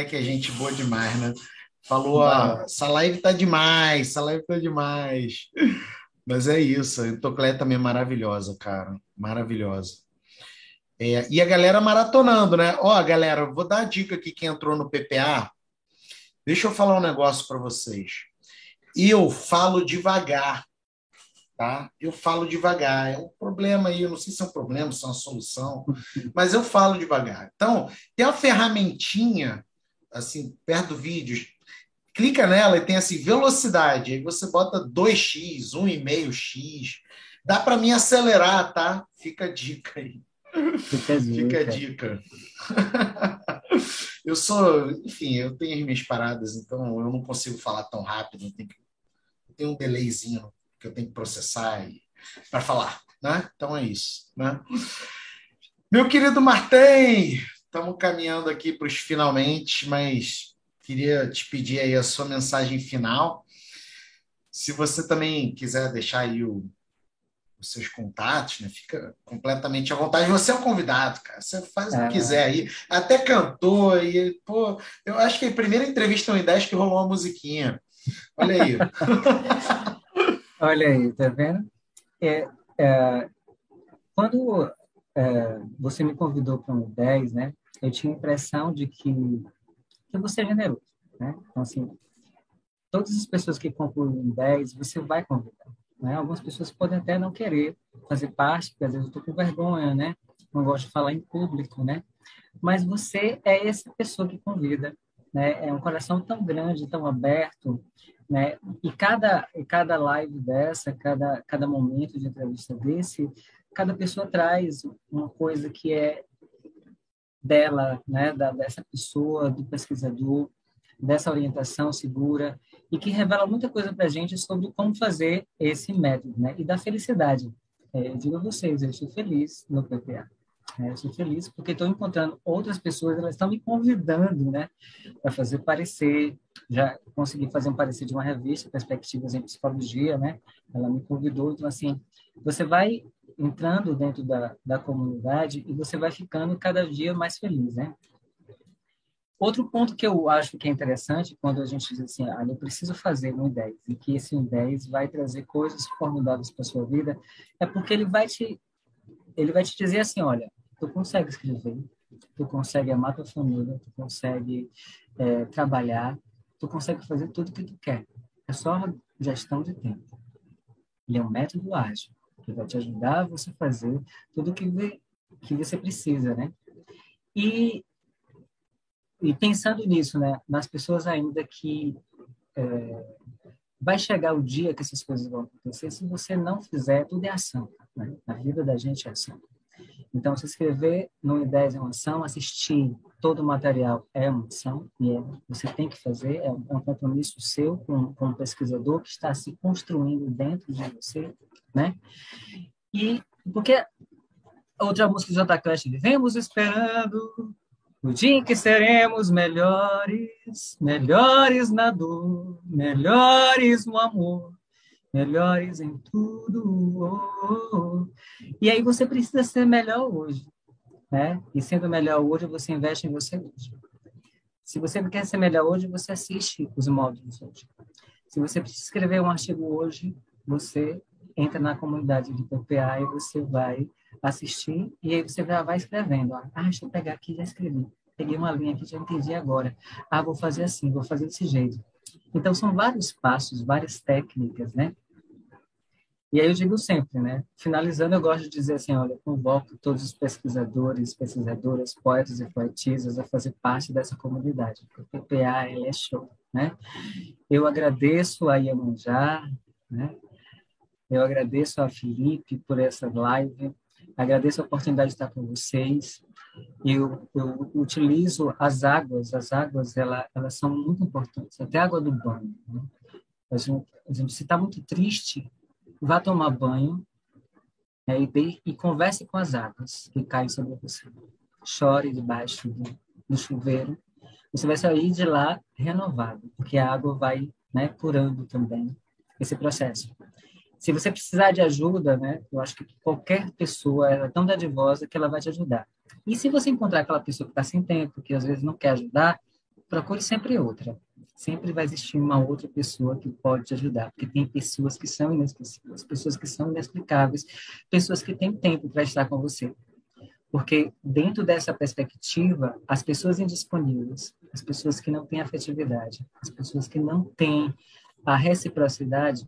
A: que é gente boa demais, né? Falou, ó, essa live tá demais, essa live tá demais. Mas é isso, a Antoclé também é maravilhosa, cara, maravilhosa. É, e a galera maratonando, né? Ó, galera, vou dar a dica aqui quem entrou no PPA. Deixa eu falar um negócio para vocês. Eu falo devagar, tá? Eu falo devagar. É um problema aí, eu não sei se é um problema, se é uma solução, mas eu falo devagar. Então, tem uma ferramentinha, assim, perto do vídeo, clica nela e tem assim, velocidade. Aí você bota 2x, 1,5x. Dá para mim acelerar, tá? Fica a dica aí. Fica a dica. Fica a dica. eu sou, enfim, eu tenho as minhas paradas, então eu não consigo falar tão rápido. Eu tenho, que, eu tenho um delayzinho que eu tenho que processar para falar, né? Então é isso, né? Meu querido Martem, estamos caminhando aqui para os finalmente, mas queria te pedir aí a sua mensagem final. Se você também quiser deixar aí o os seus contatos, né? Fica completamente à vontade. Você é um convidado, cara. Você faz é. o que é. quiser aí. Até cantor. E, pô, eu acho que a primeira entrevista no 10 que rolou uma musiquinha. Olha aí.
B: Olha aí, tá vendo? É, é, quando é, você me convidou para um 10, né? Eu tinha a impressão de que, que você é generoso, né? Então, assim, todas as pessoas que concluem um 10, você vai convidar. Né? Algumas pessoas podem até não querer fazer parte, porque às vezes eu estou com vergonha, né? Não gosto de falar em público, né? Mas você é essa pessoa que convida, né? É um coração tão grande, tão aberto, né? E cada e cada live dessa, cada cada momento de entrevista desse, cada pessoa traz uma coisa que é dela, né? Da, dessa pessoa, do pesquisador, dessa orientação segura e que revela muita coisa para a gente sobre como fazer esse método, né? E da felicidade. É, eu digo a vocês, eu estou feliz no PPA. É, eu estou feliz porque estou encontrando outras pessoas, elas estão me convidando, né, para fazer parecer. Já consegui fazer um parecer de uma revista, Perspectivas em Psicologia, né? Ela me convidou, então assim, você vai entrando dentro da, da comunidade e você vai ficando cada dia mais feliz, né? Outro ponto que eu acho que é interessante, quando a gente diz assim, ah, eu preciso fazer um 10, e que esse 10 vai trazer coisas formidáveis para sua vida, é porque ele vai te ele vai te dizer assim, olha, tu consegue escrever, tu consegue amar tua família, tu consegue é, trabalhar, tu consegue fazer tudo o que tu quer. É só gestão de tempo. Ele é um método ágil que vai te ajudar a você fazer tudo o que, que você precisa, né? E e pensando nisso, né, nas pessoas ainda que é, vai chegar o dia que essas coisas vão acontecer, se você não fizer, tudo é ação. Né? A vida da gente é ação. Então, se inscrever no Ideias é uma ação, assistir todo o material é uma ação, e é, você tem que fazer, é um, é um compromisso seu com, com um pesquisador que está se construindo dentro de você, né? E porque outra música de Jota Clash, vivemos esperando o dia em que seremos melhores, melhores na dor, melhores no amor, melhores em tudo. Oh, oh, oh. E aí você precisa ser melhor hoje, né? E sendo melhor hoje, você investe em você hoje. Se você quer ser melhor hoje, você assiste os módulos hoje. Se você precisa escrever um artigo hoje, você entra na comunidade de PPA e você vai assistir e aí você vai, vai escrevendo. Ah, deixa eu pegar aqui, já escrevi. Peguei uma linha aqui, já entendi agora. Ah, vou fazer assim, vou fazer desse jeito. Então, são vários passos, várias técnicas, né? E aí eu digo sempre, né? Finalizando, eu gosto de dizer assim, olha, convoco todos os pesquisadores, pesquisadoras, poetas e poetisas a fazer parte dessa comunidade, porque o PPA ele é show, né? Eu agradeço a Iemanjá, né? Eu agradeço a Felipe por essa live, agradeço a oportunidade de estar com vocês. Eu, eu utilizo as águas, as águas ela, elas são muito importantes, até a água do banho. Né? A gente, a gente, se está muito triste, vá tomar banho né, e, e, converse com as águas que caem sobre você. Chore debaixo do, do chuveiro. Você vai sair de lá renovado, porque a água vai né, curando também esse processo. Se você precisar de ajuda, né, eu acho que qualquer pessoa é tão dadivosa que ela vai te ajudar. E se você encontrar aquela pessoa que está sem tempo, que às vezes não quer ajudar, procure sempre outra sempre vai existir uma outra pessoa que pode te ajudar, porque tem pessoas que são inesquecíveis, pessoas que são inexplicáveis, pessoas que têm tempo para estar com você. Porque dentro dessa perspectiva, as pessoas indisponíveis, as pessoas que não têm afetividade, as pessoas que não têm a reciprocidade,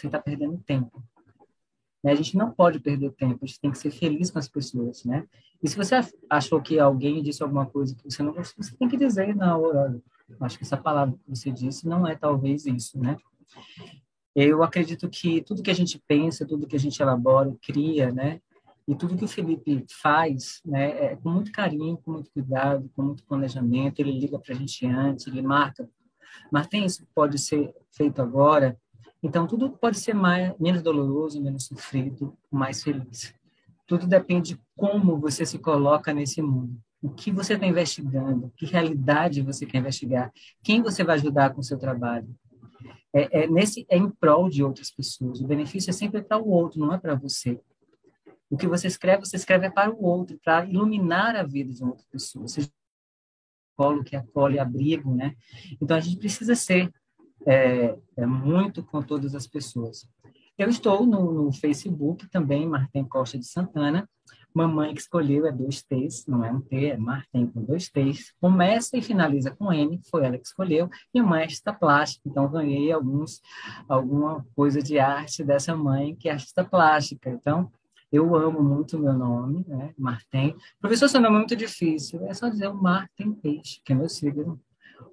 B: você está perdendo tempo. A gente não pode perder tempo, a gente tem que ser feliz com as pessoas, né? E se você achou que alguém disse alguma coisa que você não gostou, você tem que dizer na hora. Acho que essa palavra que você disse não é talvez isso, né? Eu acredito que tudo que a gente pensa, tudo que a gente elabora, cria, né? E tudo que o Felipe faz, né, é com muito carinho, com muito cuidado, com muito planejamento. Ele liga para a gente antes, ele marca. Martim, isso pode ser feito agora. Então, tudo pode ser mais, menos doloroso, menos sofrido, mais feliz. Tudo depende de como você se coloca nesse mundo. O que você está investigando, que realidade você quer investigar, quem você vai ajudar com o seu trabalho. É, é, nesse, é em prol de outras pessoas. O benefício é sempre para o outro, não é para você. O que você escreve, você escreve para o outro, para iluminar a vida de outra pessoa. Seja colo que acolhe, abrigo, né? Então a gente precisa ser é, é muito com todas as pessoas. Eu estou no, no Facebook também, Martim Costa de Santana. Mamãe que escolheu é dois T's, não é um T, é Martim com dois T's. Começa e finaliza com M, foi ela que escolheu. E mãe artista plástica, então ganhei alguns, alguma coisa de arte dessa mãe que é artista plástica. Então, eu amo muito o meu nome, né? Martim. Professor, seu nome é muito difícil. É só dizer o Martim Peixe, que é meu signo.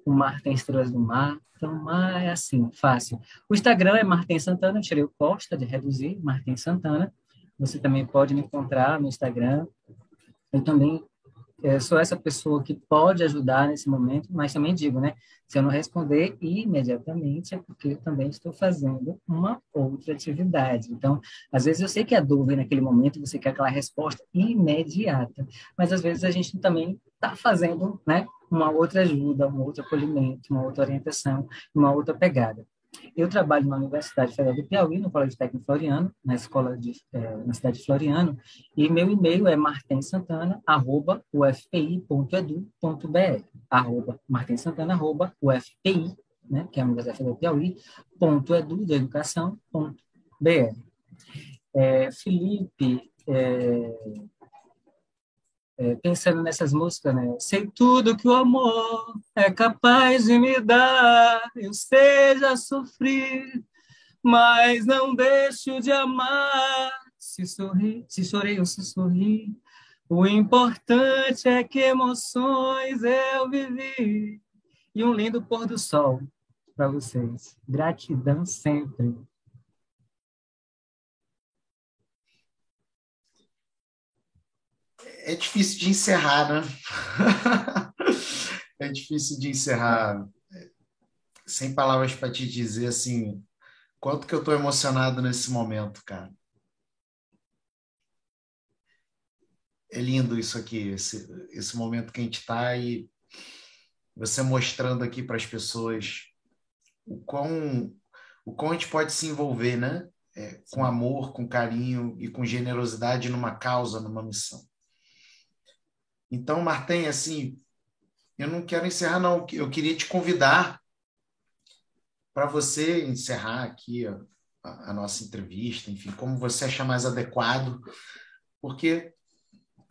B: O Martim Estrelas do Mar, então, é assim, fácil. O Instagram é Martin Santana, eu tirei o Costa de reduzir, Martin Santana. Você também pode me encontrar no Instagram. Eu também é, sou essa pessoa que pode ajudar nesse momento, mas também digo, né? Se eu não responder imediatamente, é porque eu também estou fazendo uma outra atividade. Então, às vezes eu sei que a dúvida naquele momento, você quer aquela resposta imediata, mas às vezes a gente também está fazendo, né? Uma outra ajuda, um outro acolhimento, uma outra orientação, uma outra pegada. Eu trabalho na Universidade Federal do Piauí, no Colégio Técnico Floriano, na escola de, é, na cidade de Floriano, e meu e-mail é martensantana@ufpi.edu.br, arroba martensantana arroba ufpi, né, que é a Universidade Federal do Piauí, ponto edu de educação ponto br. É, Felipe, é, é, pensando nessas músicas, né? Sei tudo que o amor é capaz de me dar, eu seja sofrer, mas não deixo de amar. Se sorri, se chorei ou se sorri, o importante é que emoções eu vivi. E um lindo pôr do sol para vocês. Gratidão sempre.
A: É difícil de encerrar, né? é difícil de encerrar. Sem palavras para te dizer assim, quanto que eu estou emocionado nesse momento, cara. É lindo isso aqui, esse, esse momento que a gente está e você mostrando aqui para as pessoas o quão, o quão a gente pode se envolver, né? É, com amor, com carinho e com generosidade numa causa, numa missão. Então, Martem, assim, eu não quero encerrar, não. Eu queria te convidar para você encerrar aqui a, a, nossa entrevista, enfim, como você achar mais adequado, porque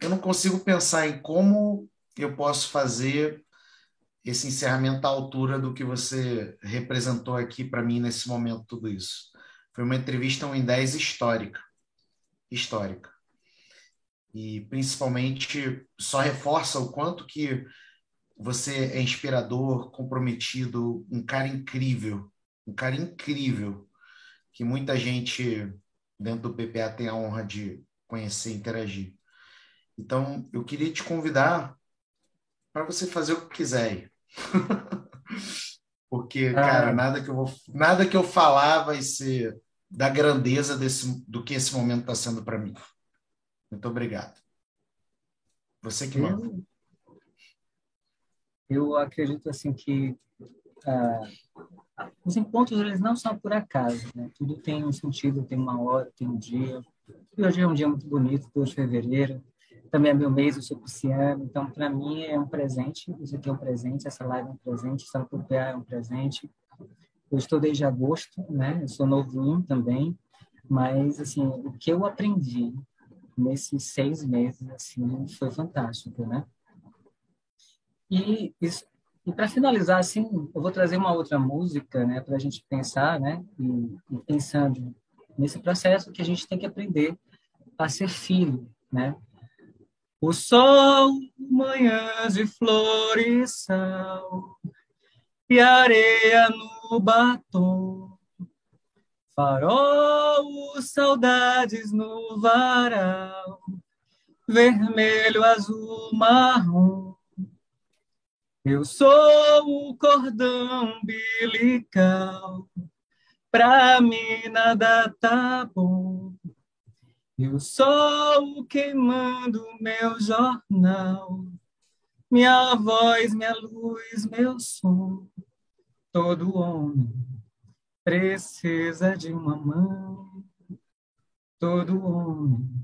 A: eu não consigo pensar em como eu posso fazer esse encerramento à altura do que você representou aqui para mim nesse momento, tudo isso. Foi uma entrevista 1 em 10 histórica. Histórica. E principalmente só reforça o quanto que você é inspirador, comprometido, um cara incrível, um cara incrível, que muita gente dentro do PPA tem a honra de conhecer e interagir. Então, eu queria te convidar para você fazer o que quiser. Porque, ah. cara, nada que eu vou, nada que eu falar vai ser da grandeza desse, do que esse momento está sendo para mim. Muito obrigado. Você que manda.
B: Eu, eu acredito assim que ah, os encontros eles não são por acaso, né? Tudo tem um sentido, tem uma hora, tem um dia. E hoje é um dia muito bonito, 2 de fevereiro também é meu mês, eu sou pisciano, então para mim é um presente, isso aqui é um presente, essa live é um presente, essa PA é um presente. Eu estou desde agosto, né? Eu sou novinho também, mas assim, o que eu aprendi nesses seis meses assim foi fantástico, né? E, e para finalizar assim, eu vou trazer uma outra música, né, para a gente pensar, né, e, e pensando nesse processo que a gente tem que aprender a ser filho, né? O sol, manhãs de flores sal e areia no batom. Farol, saudades no varal, vermelho, azul, marrom. Eu sou o cordão umbilical, pra mim nada tá bom. Eu sou queimando meu jornal, minha voz, minha luz, meu som. Todo homem precisa de uma mão. Todo homem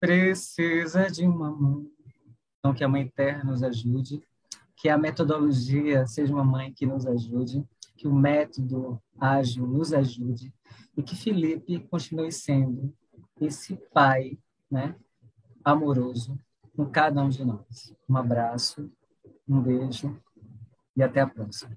B: precisa de uma mão. Então, que a Mãe Terra nos ajude, que a metodologia seja uma mãe que nos ajude, que o método ágil nos ajude e que Felipe continue sendo esse Pai, né, amoroso com cada um de nós. Um abraço, um beijo e até a próxima.